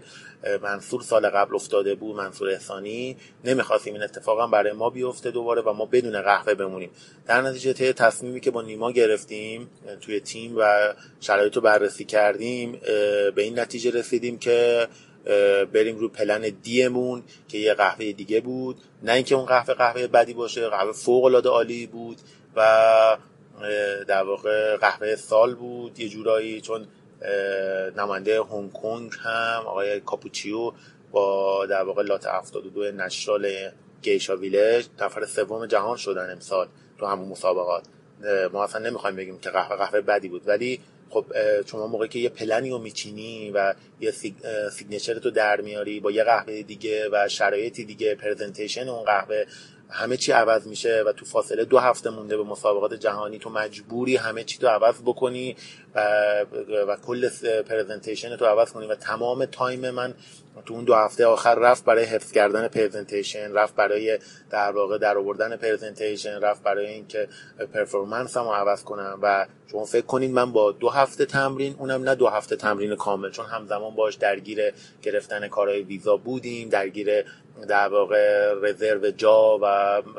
منصور سال قبل افتاده بود منصور احسانی نمی‌خواستیم این اتفاق هم برای ما بیفته دوباره و ما بدون قهوه بمونیم. در نتیجه طی تصمیمی که با نیما گرفتیم توی تیم و شرایط رو بررسی کردیم به این نتیجه رسیدیم که بریم رو پلن دیمون که یه قهوه دیگه بود. نه اینکه اون قهوه قهوه بدی باشه قهوه فوق العاده عالی بود و در واقع قهوه سال بود. یه جورایی چون نماینده هنگ کنگ هم آقای کاپوچیو با در واقع لات 72 نشرال Gesha Village نفر سوم جهان شدن امسال تو همون مسابقات. ما اصلا نمی‌خوایم بگیم که قهوه قهوه بدی بود ولی خب شما موقعی که یه پلنی رو میچینی و یه signature تو در میاری با یه قهوه دیگه و شرایطی دیگه presentation اون قهوه همه چی عوض میشه و تو فاصله دو هفته مونده به مسابقات جهانی تو مجبوری همه چی تو عوض بکنی و, و کل presentation تو عوض کنی و تمام time من تو اون دو هفته آخر رفت برای حفظ کردن presentation رفت برای در واقع در آوردن presentation رفت برای اینکه performance م عوض کنم و شما فکر کنید من با دو هفته تمرین اونم نه دو هفته تمرین کامل چون همزمان باش درگیر گرفتن کارهای ویزا بودیم درگیر در واقع رزرو جا و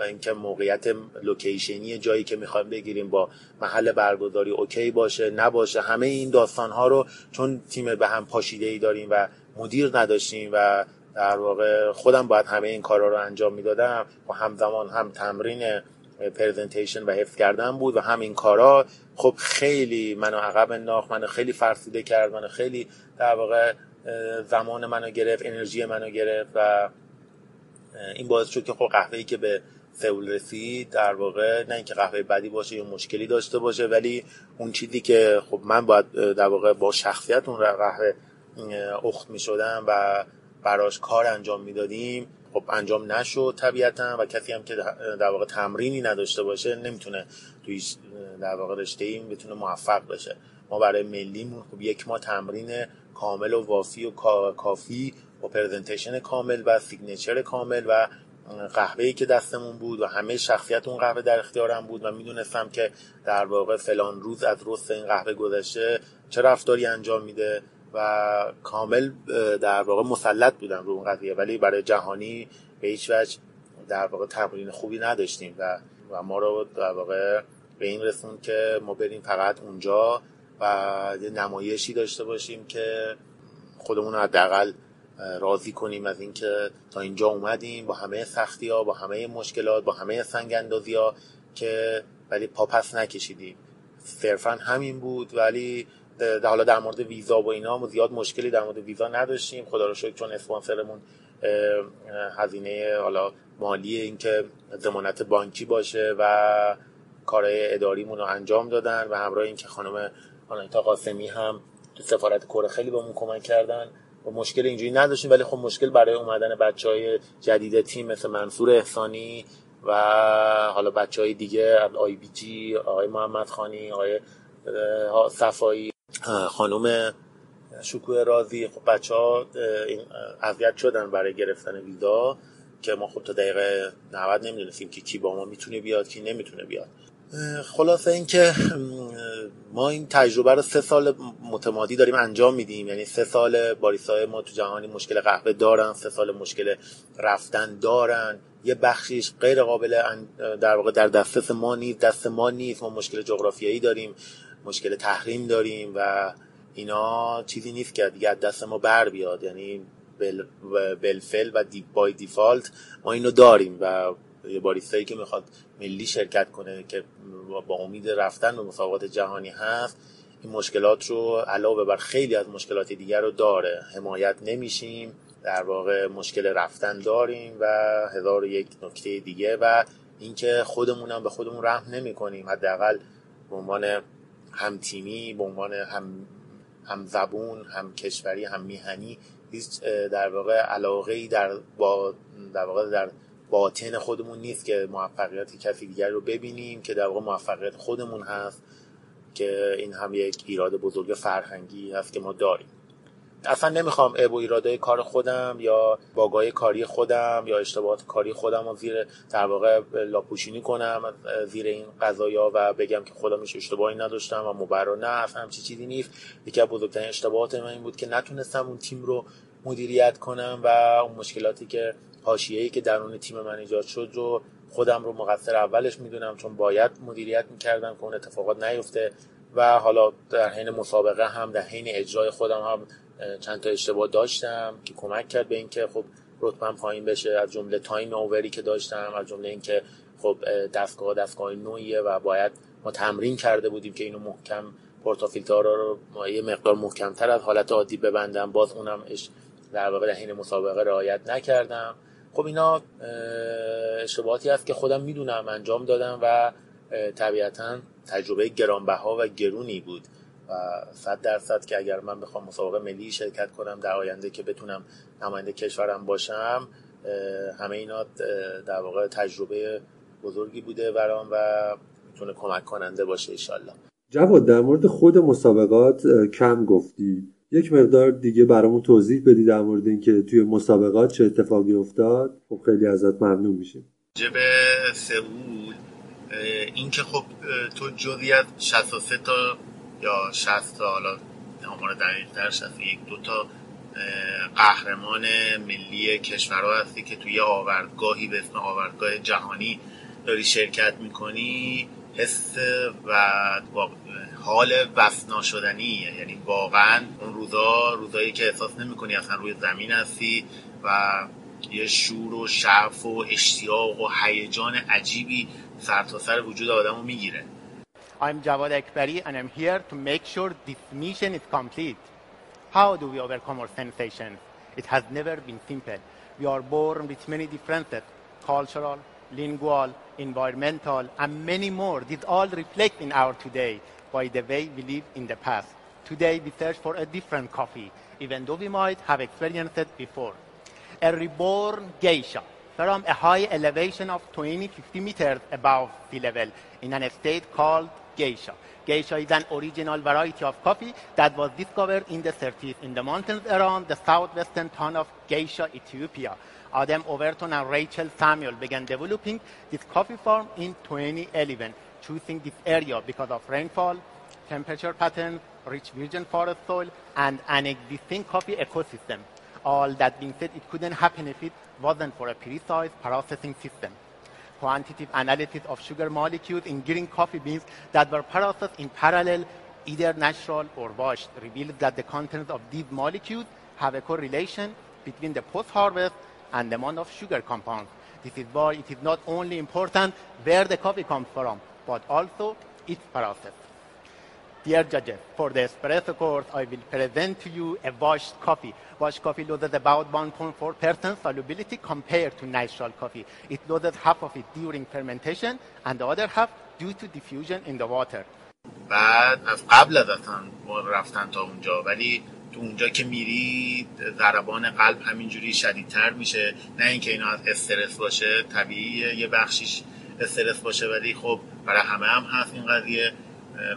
اینکه موقعیت location ی جایی که می‌خوایم بگیریم با محل برگزاری OK باشه نباشه همه این داستان ها رو چون تیم به هم پاشیده ای داریم و مدیر نداشتیم و در واقع خودم باید همه این کارا رو انجام می‌دادم و همزمان هم تمرین پرزنتیشن و حفظ کردن بود و همین کارا. خب خیلی منو عقب انداخت منو خیلی فرسوده کرد منو خیلی در واقع زمان منو گرفت انرژی منو گرفت و این باعث شد که خب قهوه ای که به سئول رسید در واقع نه اینکه قهوه بدی باشه یا مشکلی داشته باشه ولی اون چیزی که خب من باید در واقع با شخصیت اون قهوه اخت می شدم و براش کار انجام می‌دادیم خب انجام نشد طبیعتا و کسی هم که در واقع تمرینی نداشته باشه نمی‌تونه توی در واقع رشته این بتونه موفق بشه. ما برای ملیمون خب یک ماه تمرین کامل و وافی و کافی با presentation کامل و signature کامل و قهوه‌ای که دستمون بود و همه شخصیت اون قهوه در اختیارم بود و می‌دونستم که در واقع فلان روز از رست این قهوه گذشته چه رفتاری انجام میده و کامل در واقع مسلط بودم رو اون قضیه. ولی برای جهانی به هیچ وجه در واقع تمرین خوبی نداشتیم و و ما رو در واقع به این رسون که ما بریم فقط اونجا و یه نمایشی داشته باشیم که خودمون رو حداقل راضی کنیم از اینکه تا اینجا اومدیم با همه سختی ها با همه مشکلات با همه سنگ اندازی ها که ولی پاپس نکشیدیم. صرفا همین بود ولی حالا در مورد ویزا و اینا زیاد مشکلی در مورد ویزا نداشتیم. خدا رو شکر چون اسپانسرمون هزینه حالا مالی اینکه ضمانت بانکی باشه و کارهای اداریمون رو انجام دادن و همراه اینکه خانم آنایتا قاسمی هم تو سفارت کره خیلی بهمون کمک کردن. و مشکل اینجوری نداشتیم ولی خب مشکل برای اومدن بچه های جدید تیم مثل منصور احسانی و حالا بچه های دیگه آی بی جی آقای محمد خانی آقای صفایی خانم شکوه رازی خب بچه ها اذیت شدن برای گرفتن ویزا که ما خب تا دقیقه 90 نمی‌دونستیم که کی با ما می‌تونه بیاد کی نمی‌تونه بیاد. خلاصه اینکه ما این تجربه رو سه سال متمادی داریم انجام میدیم. یعنی سه سال باریستای ما تو جهانی مشکل قهوه دارن سه سال مشکل رفتن دارن. یه بخشیش غیر قابل در واقع در دسترس ما نیست دست ما نیست. ما مشکل جغرافیایی داریم مشکل تحریم داریم و اینا چیزی نیست که دیگه دست ما بر بیاد. یعنی بل بلفل و دی بای دیفالت ما اینو داریم و یه باریستایی که می‌خواد ملی شرکت کنه که با امید رفتن به مسابقات جهانی هست این مشکلات رو علاوه بر خیلی از مشکلات دیگر رو داره. حمایت نمیشیم در واقع مشکل رفتن داریم و هزار یک نکته دیگه و اینکه خودمون هم به خودمون رحم نمی کنیم حداقل به عنوان هم تیمی به عنوان هم هم زبون هم کشوری هم میهنی هیچ در واقع علاقه ای در با در واقع در باطن خودمون نیست که موفقیت کسی دیگر رو ببینیم که در واقع موفقیت خودمون هست که این هم یک ایراد بزرگ فرهنگی هست که ما داریم. اصلا نمی‌خوام اب و ایرادای کار خودم یا باگای کاری خودم یا اشتباهات کاری خودم رو زیر در واقع لاپوشینی کنم زیر این قضایا و بگم که خودم هیچ اشتباهی نداشتم و مبرا نه همچی چیزی نیست. یکی از بزرگترین اشتباهات من این بود که نتونستم اون تیم رو مدیریت کنم و اون مشکلاتی که حاشیه‌ای که درون تیم من ایجاد شد رو خودم رو مقصر اولش می‌دونم چون باید مدیریت می‌کردم که اون اتفاقات نیفته و حالا در حین مسابقه هم در حین اجرای خودم هم چند تا اشتباه داشتم که کمک کرد به اینکه خب رتبم پایین بشه. از جمله تایم اووری که داشتم از جمله اینکه خب دستگاه دستگاه نوعیه و باید ما تمرین کرده بودیم که اینو محکم پورتافیلتارا رو ما یه مقدار محکمتر از حالت عادی ببندم. باز اونم در واقع در حین مسابقه رعایت نکردم. خب اینا اشتباهاتی هست که خودم می‌دونم انجام دادم و طبیعتا تجربه گرانبها و گرونی بود. و صد درصد که اگر من بخوام مسابقه ملی شرکت کنم در آینده که بتونم نماینده کشورم باشم همه اینا در واقع تجربه بزرگی بوده برام و می‌تونه کمک کننده باشه ایشالله جواد در مورد خود مسابقات کم گفتی. یک مقدار دیگه برامون توضیح بدی در مورد اینکه توی مسابقات چه اتفاقی افتاد؟ خب خیلی ازت ممنون میشیم. جب سئول اینکه خب تو از 63 تا یا 60 تا حالا آمار دقیق‌تر 61 دو تا قهرمان ملی کشورها هستی که توی آوردگاهی به اسم آوردگاه جهانی داری شرکت می‌کنی. حس و حال وسنا شدنیه یعنی واقعا اون روزا روزایی که احساس نمی‌کنی اصلا روی زمین هستی و یه شور و شعف و اشتیاق و هیجان عجیبی سر تا سر وجود آدم رو می‌گیره I'm Jawad Akbari and I'm here to make sure this mission is complete. How do we overcome our sensations? It has never been simple. We are born with many differences, cultural, lingual, environmental, and many more. These all reflect in our today by the way we live in the past. Today we search for a different coffee, even though we might have experienced it before. A reborn geisha from a high elevation of 20, 50 meters above sea level in an estate called geisha. Geisha is an original variety of coffee that was discovered in the 30s in the mountains around the southwestern town of Geisha, Ethiopia. Adam Overton and Rachel Samuel began developing this coffee farm in 2011, choosing this area because of rainfall, temperature patterns, rich virgin forest soil, and an existing coffee ecosystem. All that being said, it couldn't happen if it wasn't for a precise processing system. Quantitative analysis of sugar molecules in green coffee beans that were processed in parallel, either natural or washed, revealed that the contents of these molecules have a correlation between the post-harvest and the amount of sugar compounds. This is why it is not only important where the coffee comes from, but also its process. Dear judges, for the espresso course, I will present to you a washed coffee. Washed coffee loses about 1.4% solubility compared to natural coffee. It loses half of it during fermentation and the other half due to diffusion in the water. بعد از قبل از اصلا رفتن تا اونجا ولی تو اونجا که میری ضربان قلب همینجوری شدیدتر میشه. نه اینکه اینا از استرس باشه طبیعیه. یه بخشیش استرس باشه ولی خب برای همه هم هست این قضیه.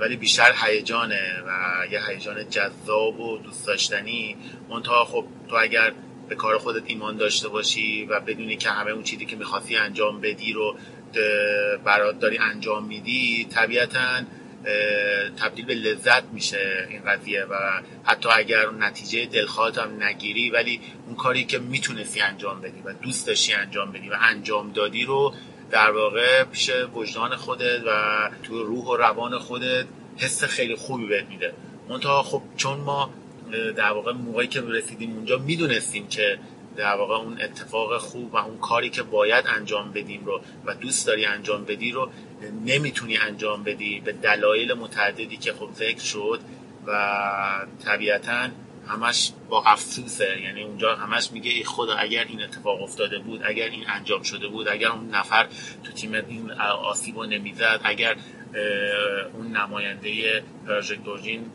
ولی بیشتر هیجانه و یه هیجان جذاب و دوست داشتنی. منتها خب تو اگر به کار خودت ایمان داشته باشی و بدونی که همه اون چیزی که می‌خواستی انجام بدی رو برات داری انجام میدی طبیعتا تبدیل به لذت میشه این قضیه و حتی اگر نتیجه دلخواهت هم نگیری ولی اون کاری که می‌تونستی انجام بدی و دوست داشتی انجام بدی و انجام دادی رو در واقع پیش وجدان خودت و تو روح و روان خودت حس خیلی خوبی بهت میده. منتها خب چون ما در واقع موقعی که رسیدیم اونجا می‌دونستیم که در واقع اون اتفاق خوب و اون کاری که باید انجام بدیم رو و دوست داری انجام بدی رو نمی‌تونی انجام بدی به دلایل متعددی که خب ذکر شد و طبیعتا همش با افسوسه. یعنی اونجا همش میگه ای خدا اگر این اتفاق افتاده بود اگر این انجام شده بود اگر اون نفر تو تیم این آسیب رو نمی‌زد اگر اون نماینده پراژکتورجین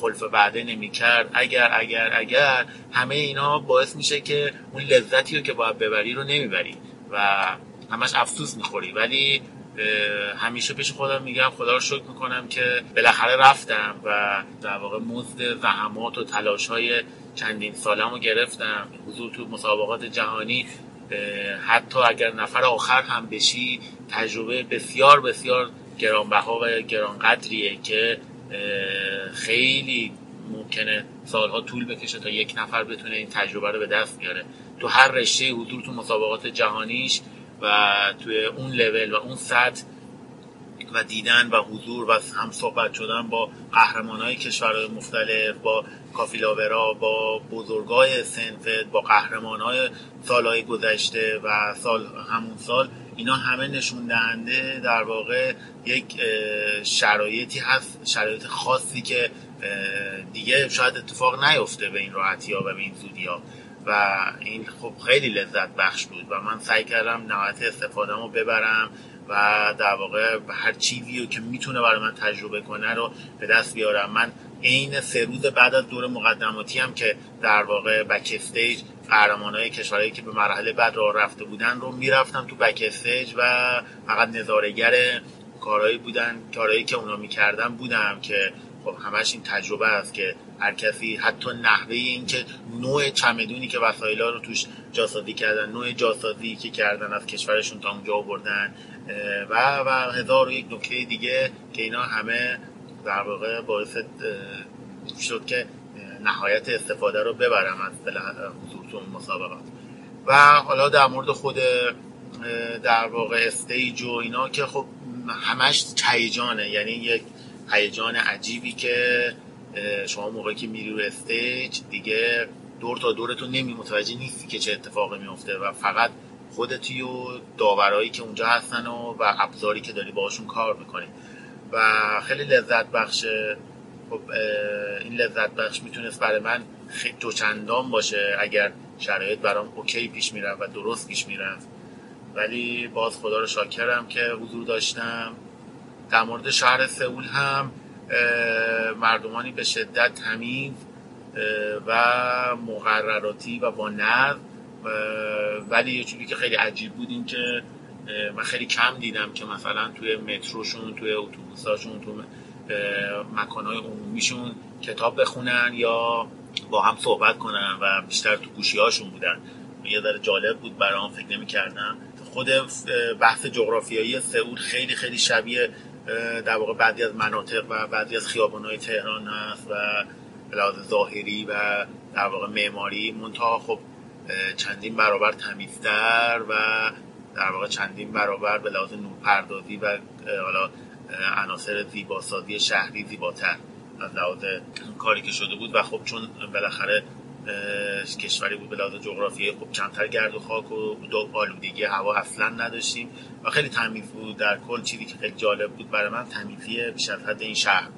خلف وعده نمی کرد اگر اگر اگر همه اینا باعث میشه که اون لذتی رو که باید ببری رو نمی‌بری و همش افسوس می‌خوری. ولی همیشه پیش خودم میگم خدا رو شکر می‌کنم که بالاخره رفتم و در واقع مزد زحمات و تلاش های چندین سالم رو گرفتم. حضور تو مسابقات جهانی حتی اگر نفر آخر هم بشی تجربه بسیار بسیار گرانبها و گرانقدریه که خیلی ممکنه سالها طول بکشه تا یک نفر بتونه این تجربه رو به دست بیاره. تو هر رشته حضور تو مسابقات جهانیش و توی اون لول و اون سطح و دیدن و حضور و هم صحبت شدن با قهرمان های کشورهای مختلف با کافیلاورا با بزرگای سنفت با قهرمان های سالهای گذشته و سال همون سال اینا همه نشون دهنده در واقع یک شرایطی هست شرایط خاصی که دیگه شاید اتفاق نیفته به این راحتی ها و به این زودی ها. و این خب خیلی لذت بخش بود و من سعی کردم نهایت استفاده رو ببرم و در واقع هر چیزی رو که می‌تونه برای من تجربه کنه رو به دست بیارم. من عین سه روز بعد از دور مقدماتی هم که در واقع بک استیج قهرمان های کشورهایی که به مرحله بعد راه رفته بودن رو می‌رفتم تو بک و فقط نظارگر کارهایی بودن کارهایی که اونا می‌کردن بودم که خب همش این تجربه است که هر کسی حتی نحوه این که نوع چمدونی که وسایل رو توش جاسازی کردن نوع جاسازی که کردن از کشورشون تا اونجا آوردن و و هزار و یک نکته دیگه که اینا همه در واقع باعث شد که نهایت استفاده رو ببرم از حضور. تو مسابقات. و حالا در مورد خود در واقع استیج و اینا که خب همش هیجانه. یعنی یک هیجان عجیبی که شما موقعی که میری رو استیج دیگه دور تا دورتون نمی متوجه نیستی که چه اتفاقی میفته و فقط خودتی و داورایی که اونجا هستن و, و ابزاری که داری باشون کار می‌کنی. و خیلی لذت بخشه. خب این لذت بخش می‌تونست برای من خیلی دوچندان باشه اگر شرایط برام اوکی پیش میرم و درست پیش میرم ولی باز خدا رو شاکرم که حضور داشتم. در مورد شهر سئول هم مردمانی به شدت تمیز و مقرراتی و با نظم ولی یه چیزی که خیلی عجیب بود این که من خیلی کم دیدم که مثلا توی متروشون توی اتوبوساشون تو مکانهای عمومیشون کتاب بخونن یا با هم صحبت کنن و بیشتر تو گوشی هاشون بودن. یه ذره جالب بود برام فکر نمی کردم خود بحث جغرافیایی سئول خیلی خیلی شبیه در واقع بعضی از مناطق و بعضی از های تهران هست و لحاظ ظاهری و در واقع معماری. منتها خب چندین برابر تمیزتر و در واقع چندین برابر به لحاظ نورپردازی و حالا عناصر زیباسازی شهری زیباتر. از لحاظ کاری که شده بود و خب چون بالاخره کشوری بود به لحاظ جغرافیایی خب کمتر گرد و خاک و آلودگی هوا اصلا نداشتیم و خیلی تمیز بود در کل. چیزی که خیلی جالب بود برای من تمیزی بیش از این شهر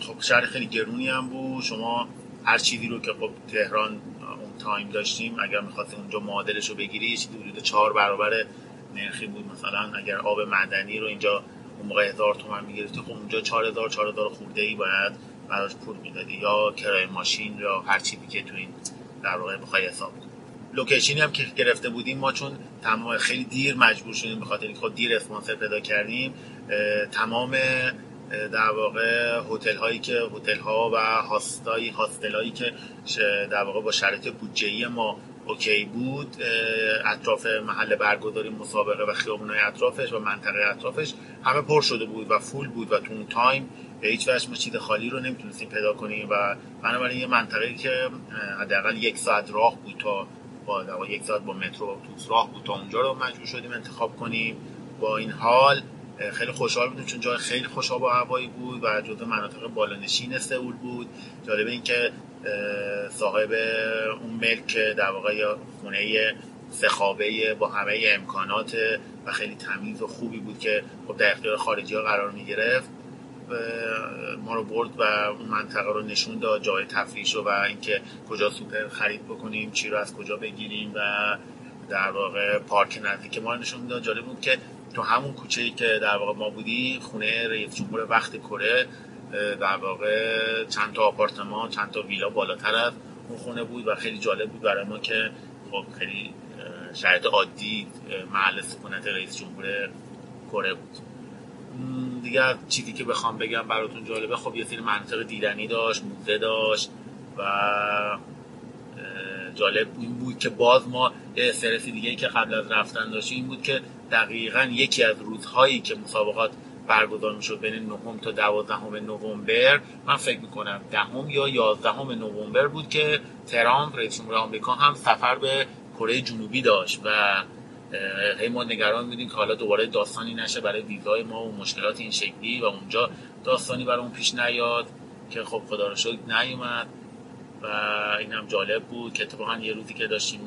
خب شهر خیلی گرونی هم بود. شما هر چیزی رو که خب تهران اون تایم داشتیم اگر می‌خواستیم اونجا معادلش رو بگیری یه چیزی حدود چهار برابر نرخی بود. مثلا اگر آب معدنی رو اینجا اون موقع هزار تومن می‌گرفتی خب اونجا چهار هزار چهار هزار خورده ای باید براش پول می‌دادی یا کرایه ماشین یا هر چیزی که تو این در واقع بخوای حساب location ی هم که گرفته بودیم ما چون تمام خیلی دیر مجبور شدیم به خاطر اینکه خود دیر اسپانسر پیدا کردیم تمام در واقع هتل هایی که هتل ها و هاستای hostel هایی که در واقع با شرایط بودجه ما OK بود اطراف محل برگزاری مسابقه و خیابونای اطرافش و منطقه اطرافش همه پر شده بود و فول بود و تو اون تایم به هیچ وجه ما چیز خالی رو نمی‌تونستیم پیدا کنیم و بنابراین یه منطقه که حداقل یک ساعت راه بود تا با یک ساعت با مترو توس راه بود تا اونجا رو مجبور شدیم انتخاب کنیم. با این حال خیلی خوشحال بودیم چون جای خیلی خوشاب و هوایی بود و جزو مناطق بالانشین سئول بود. جالب این که صاحب اون ملک در واقع خونه سخابه با همه امکانات و خیلی تمیز و خوبی بود که خب در اختیار خارجی ها قرار می گرفت ما رو برد و اون منطقه رو نشون داد جای تفریش و اینکه کجا سوپر خرید بکنیم چی رو از کجا بگیریم و در واقع پارک نزدیک ما رو نشون داد. جالب بود که تو همون کوچه که در واقع ما بودی خونه رئیس جمهور وقت کره در واقع چند تا آپارتمان چند تا ویلا بالاتر از اون خونه بود و خیلی جالب بود برای ما که خب خیلی شرایط عادی محل سکونت رئیس جمهور کره بود. دیگه چیزی که بخوام بگم براتون جالبه خب یه سری منطقه دیدنی داشت موزه داشت و جالب این بود که باز ما یه استرسی دیگه که قبل از رفتن داشتیم این بود که دقیقا یکی از روزهایی که مسابقات برگزار می‌شد بین نهم تا دوازدهم نوامبر من فکر می‌کنم دهم یا یازدهم نوامبر بود که ترامپ رئیس جمهور آمریکا هم سفر به کره جنوبی داشت و هی ما نگران بودیم که حالا دوباره داستانی نشه برای ویزای ما و مشکلات این شکلی و اونجا داستانی برای اون پیش نیاد که خب خدا رو شکر نیومد و این هم جالب بود که اتفاقا یه روزی که داشتیم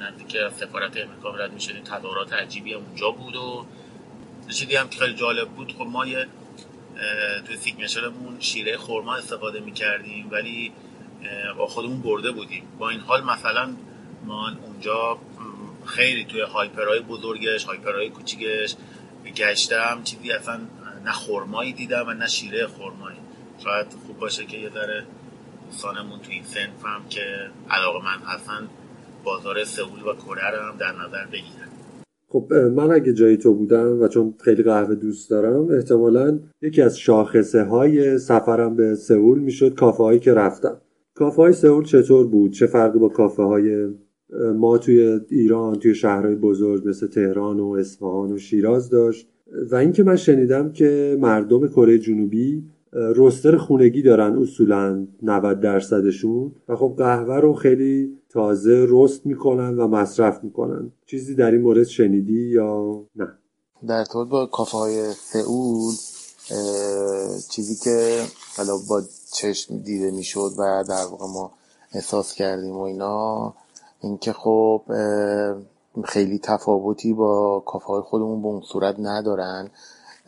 نزدیک سفارت امریکا رد می‌شدیم تظاهرات عجیبی هم اونجا بود و چیزی هم که خیلی جالب بود خب ما یه توی سیگنچرمون شیره خورما استفاده می‌کردیم ولی با خودمون برده بودیم. با این حال مثلا ما اونجا خیلی توی هایپرهای بزرگش هایپرهای کوچیکش گشتم. چیزی اصلا نه خرمایی دیدم و نه شیره خرمایی. شاید خوب باشه که یه ذره دوستانمون توی این سنف هم که علاقه من هستن بازار سئول و کره رو هم در نظر بگیرن. خب من اگه جای تو بودم و چون خیلی قهوه دوست دارم احتمالا یکی از شاخصه های سفرم به سئول می‌شد کافه هایی که رفتم. کافه های سئول چطور بود؟ چه فرقی با کافه های ما توی ایران توی شهرهای بزرگ مثل تهران و اصفهان و شیراز داشت. و اینکه من شنیدم که مردم کره جنوبی رستر خونگی دارن اصولا 90 درصدشون. و خب قهوه رو خیلی تازه رست می‌کنن و مصرف می‌کنن. چیزی در این مورد شنیدی یا نه؟ در طور با کافه های سئول چیزی که حالا با چشم دیده می‌شد و در واقع ما احساس کردیم و اینا اینکه خب خیلی تفاوتی با کافه خودمون به اون صورت ندارن.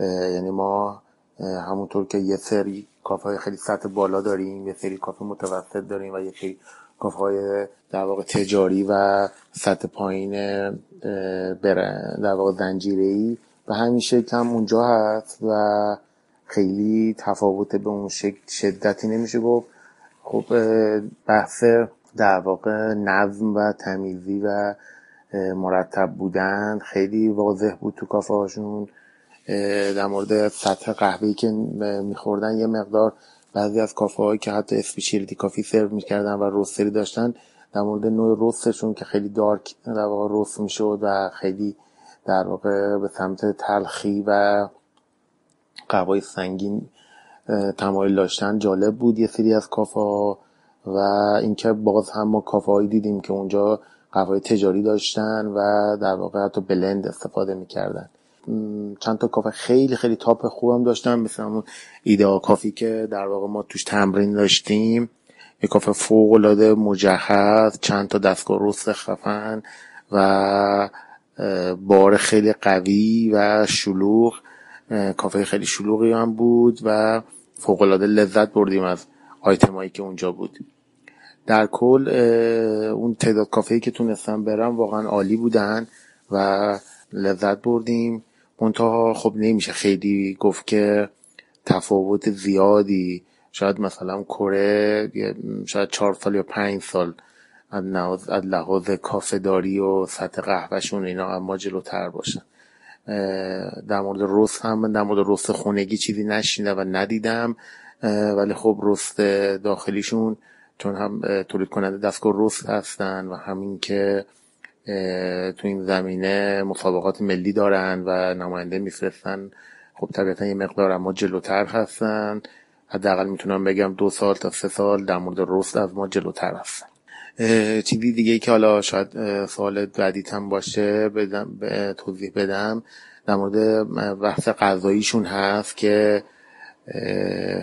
یعنی ما همونطور که یه سری کافه های خیلی سطح بالا داریم یه سری کافه متوسط داریم و یه سری کافه های در واقع تجاری و سطح پایین در واقع زنجیره ای به همین شکل هم اونجا هست و خیلی تفاوت به اون شکل شدتی نمیشه گفت. خب بحث در واقع نظم و تمیزی و مرتب بودن خیلی واضح بود تو کافه هاشون در مورد سطح قهوه‌ای که میخوردن یه مقدار بعضی از کافه هایی که حتی اسپیشیلیتی کافی سرو می‌کردن و روستری داشتن در مورد نوع روستشون که خیلی دارک در واقع روست می‌شد و خیلی در واقع به سمت تلخی و قهوه سنگین تمایل داشتن جالب بود. یه سری از کافه ها و اینکه باز هم ما کافه دیدیم که اونجا قهوه تجاری داشتن و در واقع حتی بلند استفاده می‌کردن. چند تا کافه خیلی خیلی تاپ خوبم داشتن مثل همون ایده کافی که در واقع ما توش تمرین داشتیم. یه کافه فوق العاده مجهز چند تا دستگاه رست خفن و بار خیلی قوی و شلوغ. کافه خیلی شلوغی هم بود و فوق العاده لذت بردیم از آیتمایی که اونجا بود. در کل اون تعداد کافه که تونستم برم واقعا عالی بودن و لذت بردیم. منتها خب نمیشه خیلی گفت که تفاوت زیادی شاید مثلا کره شاید چهار سال یا پنج سال از لحاظ کافه داری و سطح قهوهشون اینا اما جلوتر باشن در مورد رست هم در مورد رست خونگی چیزی نشینه و ندیدم. ولی خب رست داخلیشون چون هم تولید کننده دستگاه رست هستن و همین که تو این زمینه مسابقات ملی دارن و نماینده میفرستن خب طبیعتا یه مقدار اما جلوتر هستن. حداقل می‌تونم بگم دو سال تا سه سال در مورد رست از ما جلوتر هستن. چیزی دیگه که حالا شاید سوال بعدیت هم باشه بدم توضیح بدم. در مورد بحث غذاییشون هست که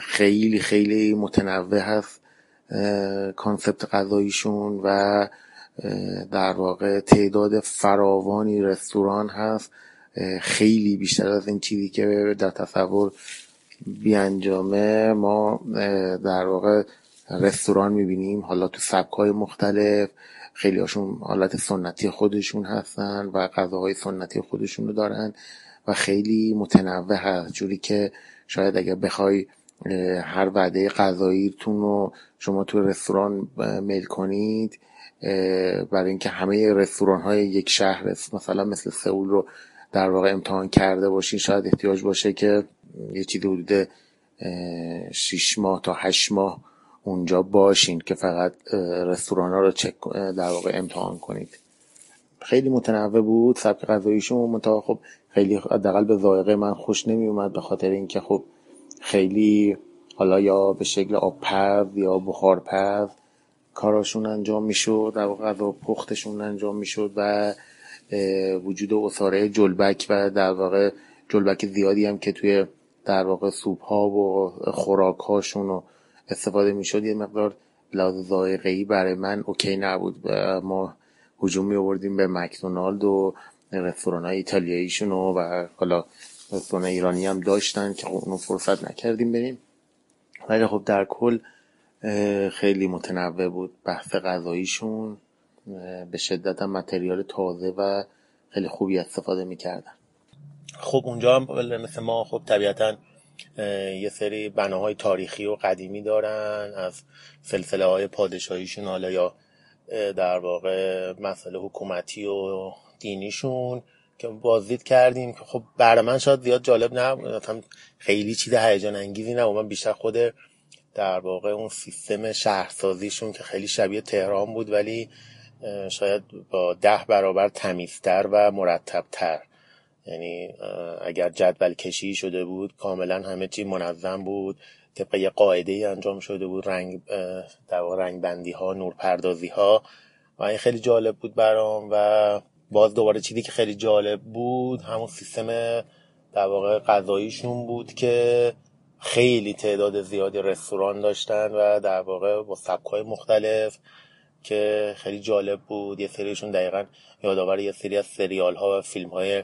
خیلی خیلی متنوع هست. کانسپت غذاییشون و در واقع تعداد فراوانی رستوران هست. خیلی بیشتر از این چیزی که در تصور بیانجامه ما در واقع رستوران می‌بینیم. حالا تو سبکای مختلف خیلی هاشون حالت سنتی خودشون هستن و غذاهای سنتی خودشون رو دارن و خیلی متنوع هست. جوری که شاید اگر بخوای هر وعده غذاییتون رو شما تو رستوران میل کنید برای اینکه همه رستوران های یک شهر مثلا مثل سئول رو در واقع امتحان کرده باشین شاید احتیاج باشه که یه چیزی حدود شیش ماه تا هشت ماه اونجا باشین که فقط رستوران ها رو چک در واقع امتحان کنید. خیلی متنوع بود سبک غذاییشون منتها خب خیلی حداقل به ذائقه من خوش نمی اومد به خاطر اینکه خب خیلی حالا یا به شکل آب پز یا بخار پز کاراشون انجام می‌شد در واقع غذا پختشون انجام می‌شد و وجود اصاره جلبک و در واقع جلبک زیادی هم که توی در واقع سوپ ها و خوراک هاشون استفاده می‌شد یه مقدار لحاظ ذائقه برای من اوکی نبود. ما هجوم می آوردیم به مکدونالد و رستوران های ایتالیاییشون و حالا رستوران ایرانی هم داشتن که خب اونو فرصت نکردیم بریم. ولی خب در کل خیلی متنوع بود بحث غذاییشون. به شدت هم متریال تازه و خیلی خوبی استفاده می‌کردن. خب اونجا هم مثل ما خب طبیعتا یه سری بناهای تاریخی و قدیمی دارن. از سلسله های پادشاهیشون حالا یا در واقع مسئله حکومتی و دینیشون. که بازدید کردیم که خب برای من شاید زیاد جالب نه خیلی چیز هیجان انگیزی نه من بیشتر خود در واقع اون سیستم شهرسازیشون که خیلی شبیه تهران بود ولی شاید با ده برابر تمیزتر و مرتبتر. یعنی اگر جدول کشی شده بود کاملا همه چی منظم بود طبق یه قاعده انجام شده بود رنگ در رنگ بندی ها نور پردازی ها و این خیلی جالب بود برام و باز دوباره چیزی که خیلی جالب بود همون سیستم در واقع غذاییشون بود که خیلی تعداد زیادی رستوران داشتن و در واقع با سبکای مختلف که خیلی جالب بود. یه سریشون دقیقا یادآور یه سری از سریال ها و فیلم های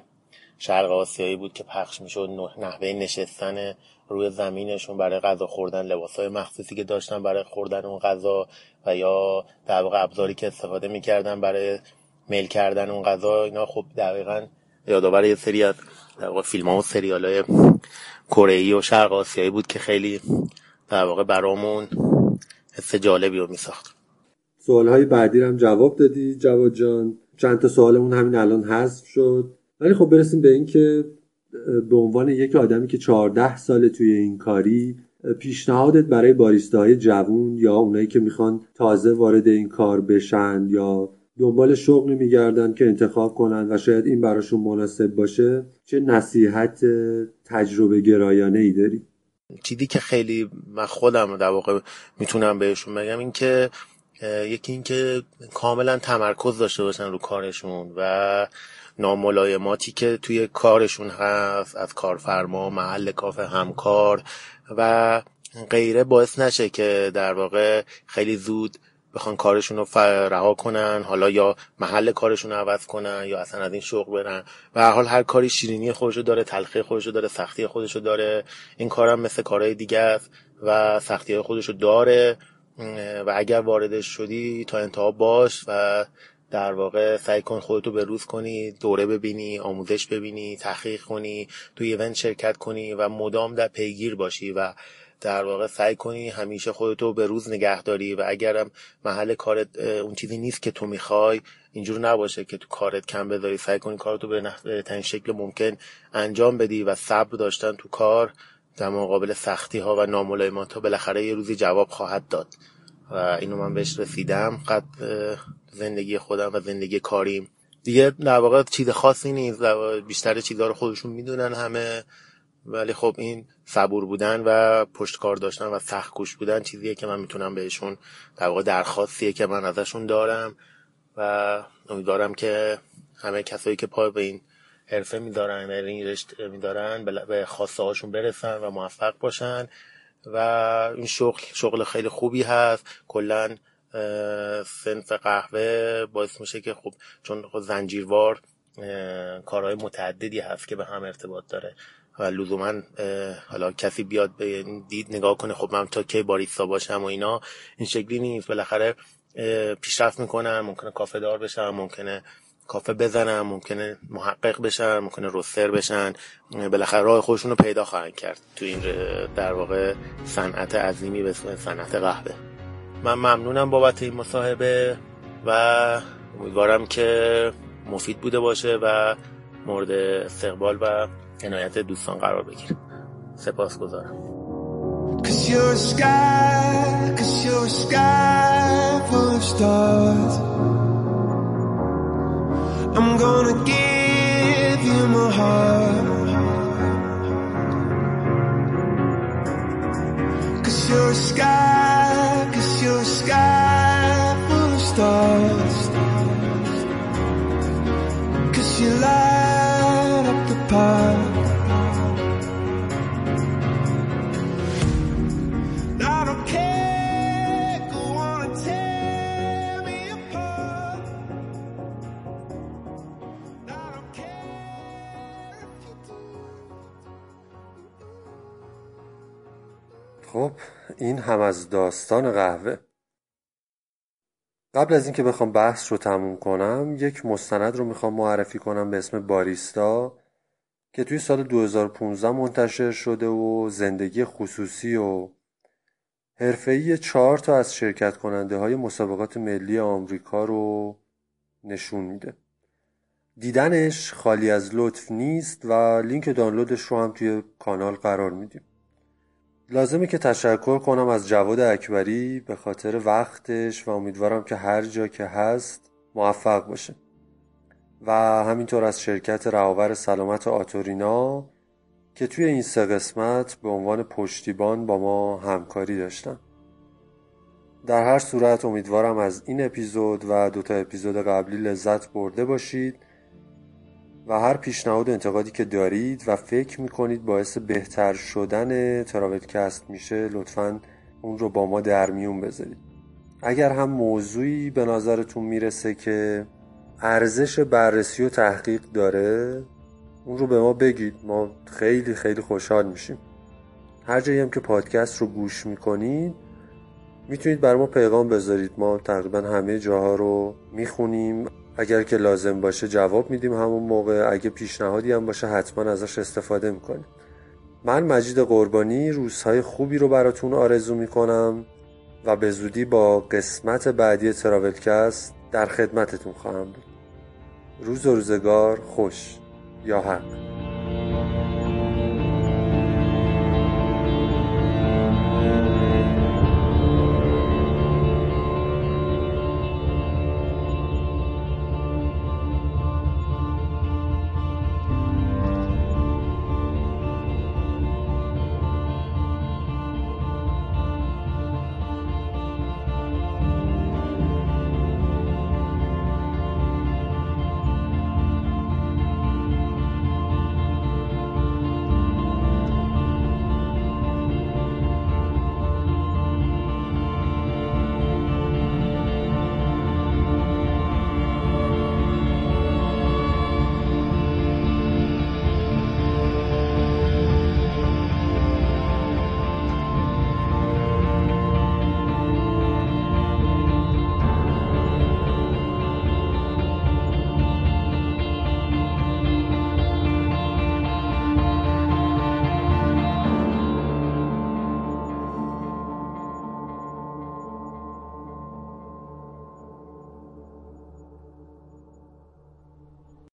شرق آسیایی بود که پخش می‌شد نحوه نشستن روی زمینشون برای غذا خوردن لباس های مخصوصی که داشتن برای خوردن اون غذا و یا در واقع ابزاری که استفاده می‌کردن برای میل کردن اون غذا اینا خب دقیقا یادآور یه سری از در فیلم ها و سریال های کره و شرق آسیایی بود که خیلی در واقع برامون حس جالبی رو میساخت. سوال های بعدی هم جواب دادی جواد جان. چند تا سوالمون همین الان حذف شد. ولی خب برسیم به این که به عنوان یک آدمی که 14 سال توی این کاری پیشنهادت برای باریستاهای جوون یا اونایی که می‌خوان تازه وارد این کار بشن یا دنبال شغلی میگردن که انتخاب کنن و شاید این براشون مناسب باشه چه نصیحت تجربه گرایانه ای داری؟ چیزی که خیلی من خودم در واقع می‌تونم بهشون بگم این که یکی اینکه کاملا تمرکز داشته باشن رو کارشون و ناملایماتی که توی کارشون هست از کارفرما محل کافه همکار و غیره باعث نشه که در واقع خیلی زود بخوان کارشون رو رها کنن حالا یا محل کارشون رو عوض کنن یا اصلا از این شغل برن. و هر حال هر کاری شیرینی خودشو داره تلخی خودشو داره سختی خودشو داره. این کارم مثل کارهای دیگه است و سختی های خودشو داره. و اگر واردش شدی تا انتها باش و در واقع سعی کن خودتو به روز کنی دوره ببینی آموزش ببینی تحقیق کنی تو ایونت شرکت کنی و مدام در پیگیر باشی و در واقع سعی کنی همیشه خودتو به روز نگه داری و اگرم محل کارت اون چیزی نیست که تو می‌خوای اینجور نباشه که تو کارت کم بذاری. سعی کنی کارتو به نحوه شکل ممکن انجام بدی و صبر داشتن تو کار در مقابل سختی ها و ناملایمات ها بالاخره یه روزی جواب خواهد داد. و اینو من بهش رسیدم. قد زندگی خودم و زندگی کاریم. دیگه در واقع چیز خاصی نیست. بیشتر چیزها رو خودشون می‌دونن همه. ولی خب این صبور بودن و پشتکار داشتن و سخت کوش بودن چیزیه که من می‌تونم بهشون در واقع درخواستیه که من ازشون دارم و امیدوارم که همه کسایی که پای به این حرفه میدارن و این رشته میدارن به خواسته هاشون برسن و موفق باشن و این شغل شغل خیلی خوبی هست. کلا سنف قهوه باعث میشه که خب چون زنجیروار کارهای متعددی هست که به هم ارتباط داره. و لزوما حالا کسی بیاد به دید نگاه کنه خب من تا کی باریستا باشم و اینا این شکلی نیست. بالاخره پیشرفت می‌کنن ممکنه کافه دار بشن ممکنه کافه بزنن ممکنه محقق بشن ممکنه روستر بشن. بالاخره راه خودشون رو پیدا خواهند کرد تو این در واقع صنعت عظیمی به اسم صنعت قهوه. من ممنونم بابت این مصاحبه و امیدوارم که مفید بوده باشه و مورد استقبال و عنایت دوستان قرار بگیره سپاس گذارم Cause you're a sky, cause you're a sky full of stars. I'm gonna give you my heart. Cause you're a sky, cause you're a sky full of stars. Cause you light up the park. خب این هم از داستان قهوه. قبل از اینکه بخوام بحث رو تموم کنم یک مستند رو می‌خوام معرفی کنم به اسم باریستا که توی سال 2015 منتشر شده و زندگی خصوصی و حرفه‌ای چهار تا از شرکت کننده های مسابقات ملی آمریکا رو نشون میده. دیدنش خالی از لطف نیست و لینک دانلودش رو هم توی کانال قرار میدیم. لازمه که تشکر کنم از جواد اکبری به خاطر وقتش و امیدوارم که هر جا که هست موفق باشه. و همینطور از شرکت رهاور سلامت آتورینا که توی این سه قسمت به عنوان پشتیبان با ما همکاری داشتن. در هر صورت امیدوارم از این اپیزود و دوتا اپیزود قبلی لذت برده باشید. و هر پیشنهاد و انتقادی که دارید و فکر می‌کنید باعث بهتر شدن تراولکست میشه لطفا اون رو با ما در میون بذارید. اگر هم موضوعی به نظرتون می‌رسه که ارزش بررسی و تحقیق داره اون رو به ما بگید. ما خیلی خیلی خوشحال میشیم. هر جایی هم که پادکست رو گوش می‌کنید می‌تونید بر ما پیغام بذارید. ما تقریبا همه جاها رو می‌خونیم. اگر که لازم باشه جواب میدیم همون موقع اگه پیشنهادی هم باشه حتما ازش استفاده می‌کنیم. من مجید قربانی روزهای خوبی رو براتون آرزو می‌کنم و به زودی با قسمت بعدی تراولکست در خدمتتون خواهم بود. روز و روزگار خوش یا حق.